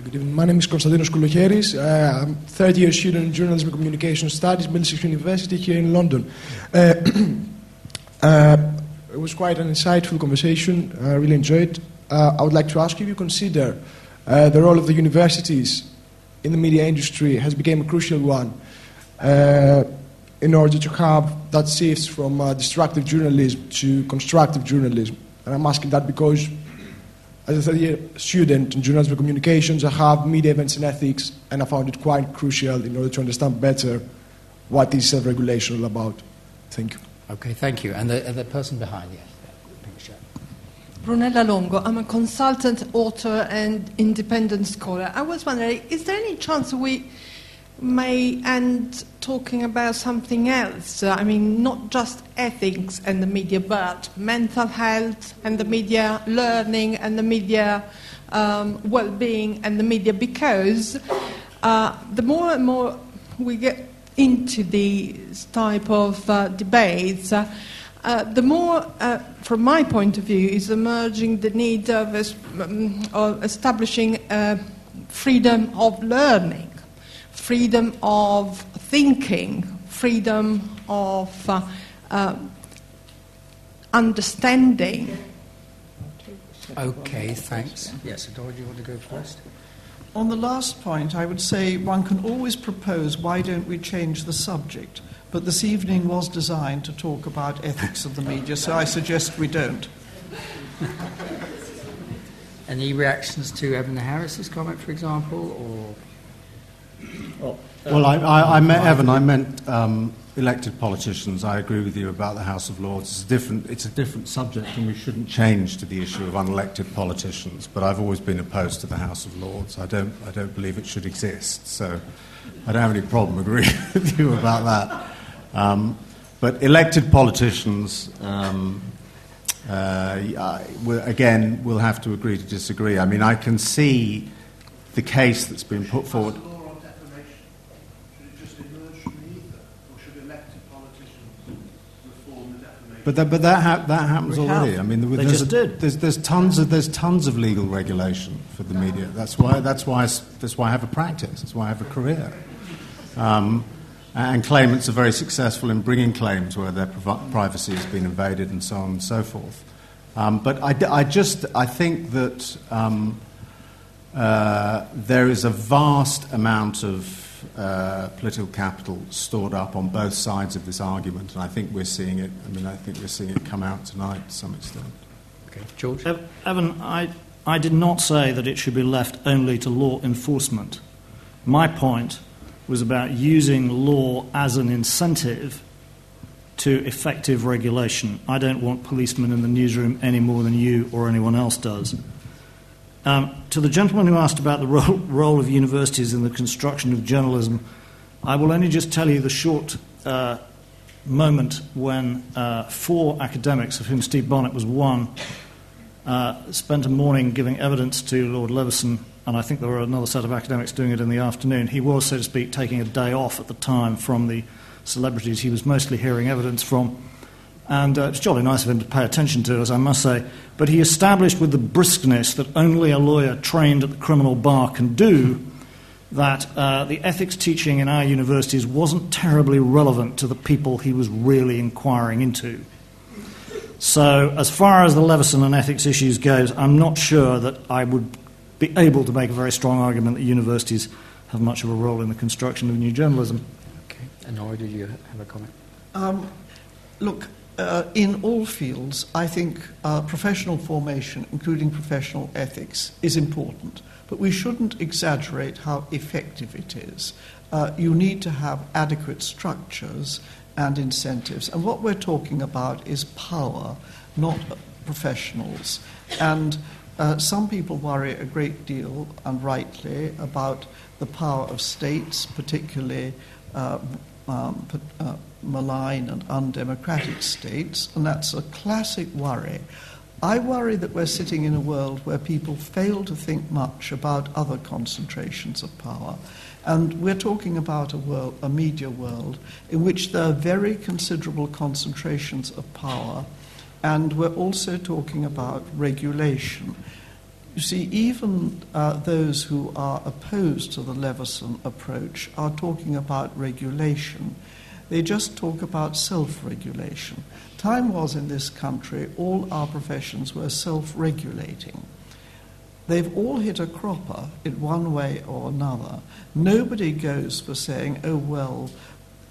good evening. My name is Konstantinos Koulogeris. Uh, I'm a third year student in journalism and communication studies, Middlesex University here in London. Uh, uh, it was quite an insightful conversation. I really enjoyed it. Uh, I would like to ask you if you consider uh, the role of the universities in the media industry has become a crucial one in order to have that shift from destructive journalism to constructive journalism. And I'm asking that because as a third year student in journalism and communications, I have media events and ethics, and I found it quite crucial in order to understand better what is self regulation all about. Thank you. Okay, thank you. And the, the person behind, yes. Brunella Longo, I'm a consultant, author, and independent scholar. I was wondering, is there any chance we may end talking about something else. I mean, not just ethics and the media, but mental health and the media, learning and the media, um, well being and the media, because uh, the more and more we get into these type of uh, debates, uh, uh, the more, uh, from my point of view, is emerging the need of, um, of establishing freedom of learning freedom of thinking, freedom of uh, uh, understanding. Okay, thanks. Yes, Onora, do you want to go first? On the last point, I would say one can always propose why don't we change the subject? But this evening was designed to talk about ethics of the media, so I suggest we don't. Any reactions to Evan Harris's comment, for example, or well, well I, I, I meant, Evan, I meant um, elected politicians. I agree with you about the House of Lords. It's a, different, it's a different subject, and we shouldn't change to the issue of unelected politicians. But I've always been opposed to the House of Lords. I don't, I don't believe it should exist. So I don't have any problem agreeing with you about that. Um, but elected politicians, um, uh, again, we'll have to agree to disagree. I mean, I can see the case that's been put forward. But that, but that, ha- that happens we already. Have. I mean, they just a. There's, there's tons of there's tons of legal regulation for the media. That's why that's why I, that's why I have a practice. That's why I have a career. Um, and claimants are very successful in bringing claims where their privacy has been invaded and so on and so forth. Um, but I, I, just I think that um, uh, there is a vast amount of uh, political capital stored up on both sides of this argument, and I think we're seeing it. I mean, I think we're seeing it come out tonight to some extent. Okay, George. Evan, I, I did not say that it should be left only to law enforcement. My point was about using law as an incentive to effective regulation. I don't want policemen in the newsroom any more than you or anyone else does. Um, to the gentleman who asked about the role, role, of universities in the construction of journalism, I will only just tell you the short uh, moment when uh, four academics, of whom Steve Barnett was one, uh, spent a morning giving evidence to Lord Leveson, and I think there were another set of academics doing it in the afternoon. He was, so to speak, taking a day off at the time from the celebrities he was mostly hearing evidence from. And uh, it's jolly nice of him to pay attention to, as I must say. But he established with the briskness that only a lawyer trained at the criminal bar can do that uh, the ethics teaching in our universities wasn't terribly relevant to the people he was really inquiring into. So, as far as the Leveson and ethics issues goes, I'm not sure that I would be able to make a very strong argument that universities have much of a role in the construction of new journalism. Okay. And Nora, did you have a comment? Um, look, uh, in all fields, I think uh, professional formation, including professional ethics, is important. But we shouldn't exaggerate how effective it is. Uh, you need to have adequate structures and incentives. And what we're talking about is power, not professionals. And uh, some people worry a great deal, and rightly, about the power of states, particularly uh, um, uh, malign and undemocratic states, and that's a classic worry. I worry that we're sitting in a world where people fail to think much about other concentrations of power. And we're talking about a world, a media world, in which there are very considerable concentrations of power, and we're also talking about regulation. You see, even uh, those who are opposed to the Leveson approach are talking about regulation. They just talk about self regulation. Time was in this country, all our professions were self regulating. They've all hit a cropper in one way or another. Nobody goes for saying, oh, well,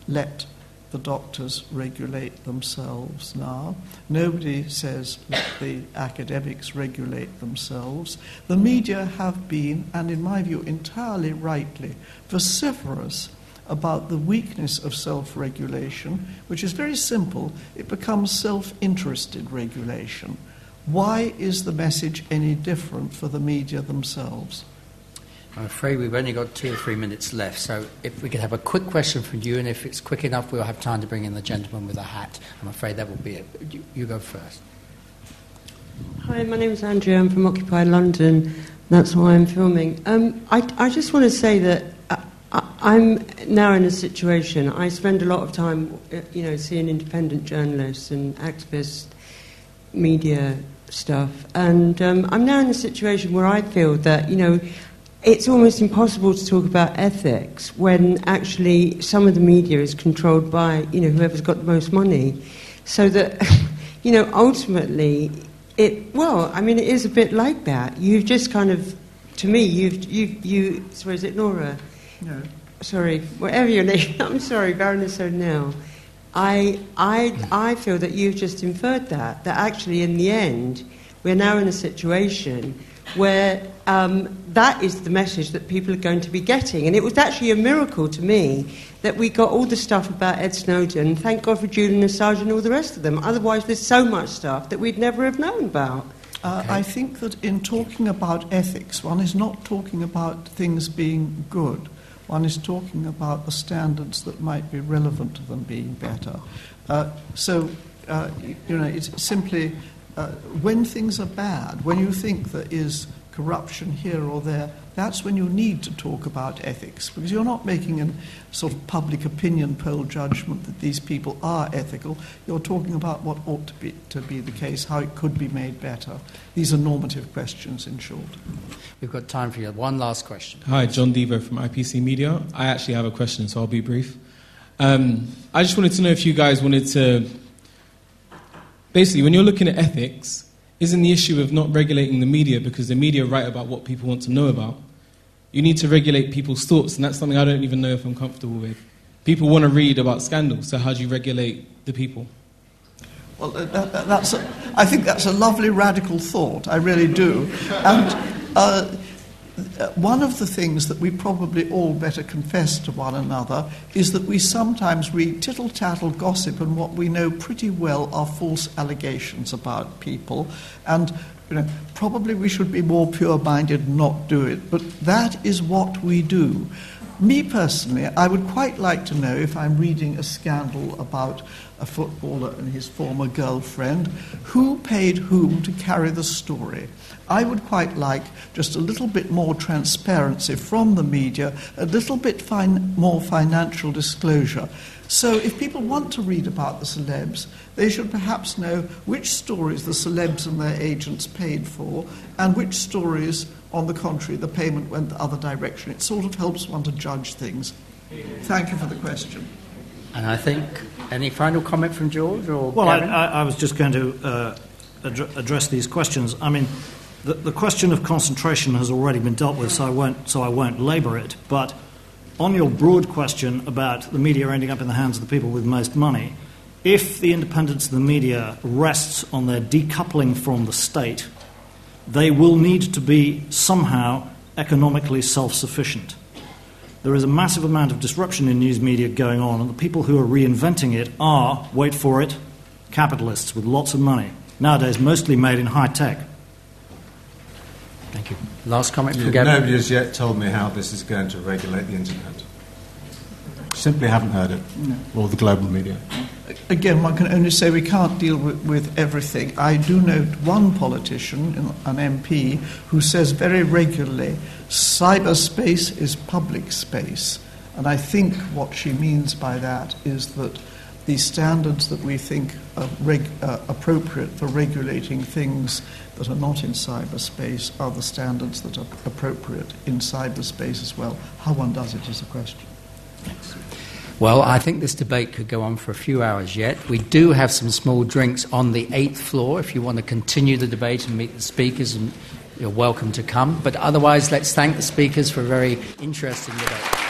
let the doctors regulate themselves now. Nobody says let the academics regulate themselves. The media have been, and in my view, entirely rightly, vociferous about the weakness of self regulation, which is very simple. It becomes self interested regulation. Why is the message any different for the media themselves? I'm afraid we've only got two or three minutes left, so if we could have a quick question from you, and if it's quick enough, we'll have time to bring in the gentleman with a hat. I'm afraid that will be it. You, you go first. Hi, my name is Andrea. I'm from Occupy London. That's why I'm filming. Um, I, I, just want to say that I, am now in a situation. I spend a lot of time, uh, you know, seeing independent journalists and activists, media stuff, and um, I'm now in a situation where I feel that, you know, it's almost impossible to talk about ethics when actually some of the media is controlled by you know whoever's got the most money, so that you know ultimately it well I mean it is a bit like that. You've just kind of to me you've you you sorry is it Nora? Sorry, whatever your name. I'm sorry, Baroness O'Neill. I I I feel that you've just inferred that that actually in the end we're now in a situation where um, that is the message that people are going to be getting. And it was actually a miracle to me that we got all the stuff about Ed Snowden. Thank God for Julian Assange and all the rest of them. Otherwise, there's so much stuff that we'd never have known about. Uh, I think that in talking about ethics, one is not talking about things being good. One is talking about the standards that might be relevant to them being better. Uh, so, uh, you know, it's simply uh, when things are bad, when you think there is corruption here or there, that's when you need to talk about ethics because you're not making a sort of public opinion poll judgment that these people are ethical. You're talking about what ought to be, to be the case, how it could be made better. These are normative questions, in short. We've got time for you. One last question. Hi, John Devo from IPC Media. I actually have a question, so I'll be brief. Um, I just wanted to know if you guys wanted to basically, when you're looking at ethics, isn't the issue of not regulating the media because the media write about what people want to know about? You need to regulate people's thoughts, and that's something I don't even know if I'm comfortable with. People want to read about scandals, so how do you regulate the people? Well, uh, that, that's a, I think that's a lovely radical thought. I really do. And uh, Uh, one of the things that we probably all better confess to one another is that we sometimes read tittle tattle gossip and what we know pretty well are false allegations about people. And you know, probably we should be more pure minded and not do it. But that is what we do. Me personally, I would quite like to know if I'm reading a scandal about a footballer and his former girlfriend, who paid whom to carry the story. I would quite like just a little bit more transparency from the media, a little bit fin- more financial disclosure. So, if people want to read about the celebs, they should perhaps know which stories the celebs and their agents paid for, and which stories, on the contrary, the payment went the other direction. It sort of helps one to judge things. Thank you for the question. And I think, any final comment from George or Well, I, I, I, was just going to uh, address these questions. I mean, the, the question of concentration has already been dealt with, so I won't, so I won't labour it. But on your broad question about the media ending up in the hands of the people with most money, if the independence of the media rests on their decoupling from the state, they will need to be somehow economically self sufficient. There is a massive amount of disruption in news media going on, and the people who are reinventing it are, wait for it, capitalists with lots of money. Nowadays, mostly made in high tech. Thank you. Last comment from Gavin. Nobody has yet told me how this is going to regulate the internet. Simply haven't heard it, no. or the global media. again, one can only say we can't deal with, with, everything. I do note one politician, an MP, who says very regularly cyberspace is public space. And I think what she means by that is that the standards that we think are reg- uh, appropriate for regulating things that are not in cyberspace are the standards that are appropriate in cyberspace as well. How one does it is a question. Well, I think this debate could go on for a few hours yet. We do have some small drinks on the eighth floor if you want to continue the debate and meet the speakers, and you're welcome to come. But otherwise, let's thank the speakers for a very interesting debate.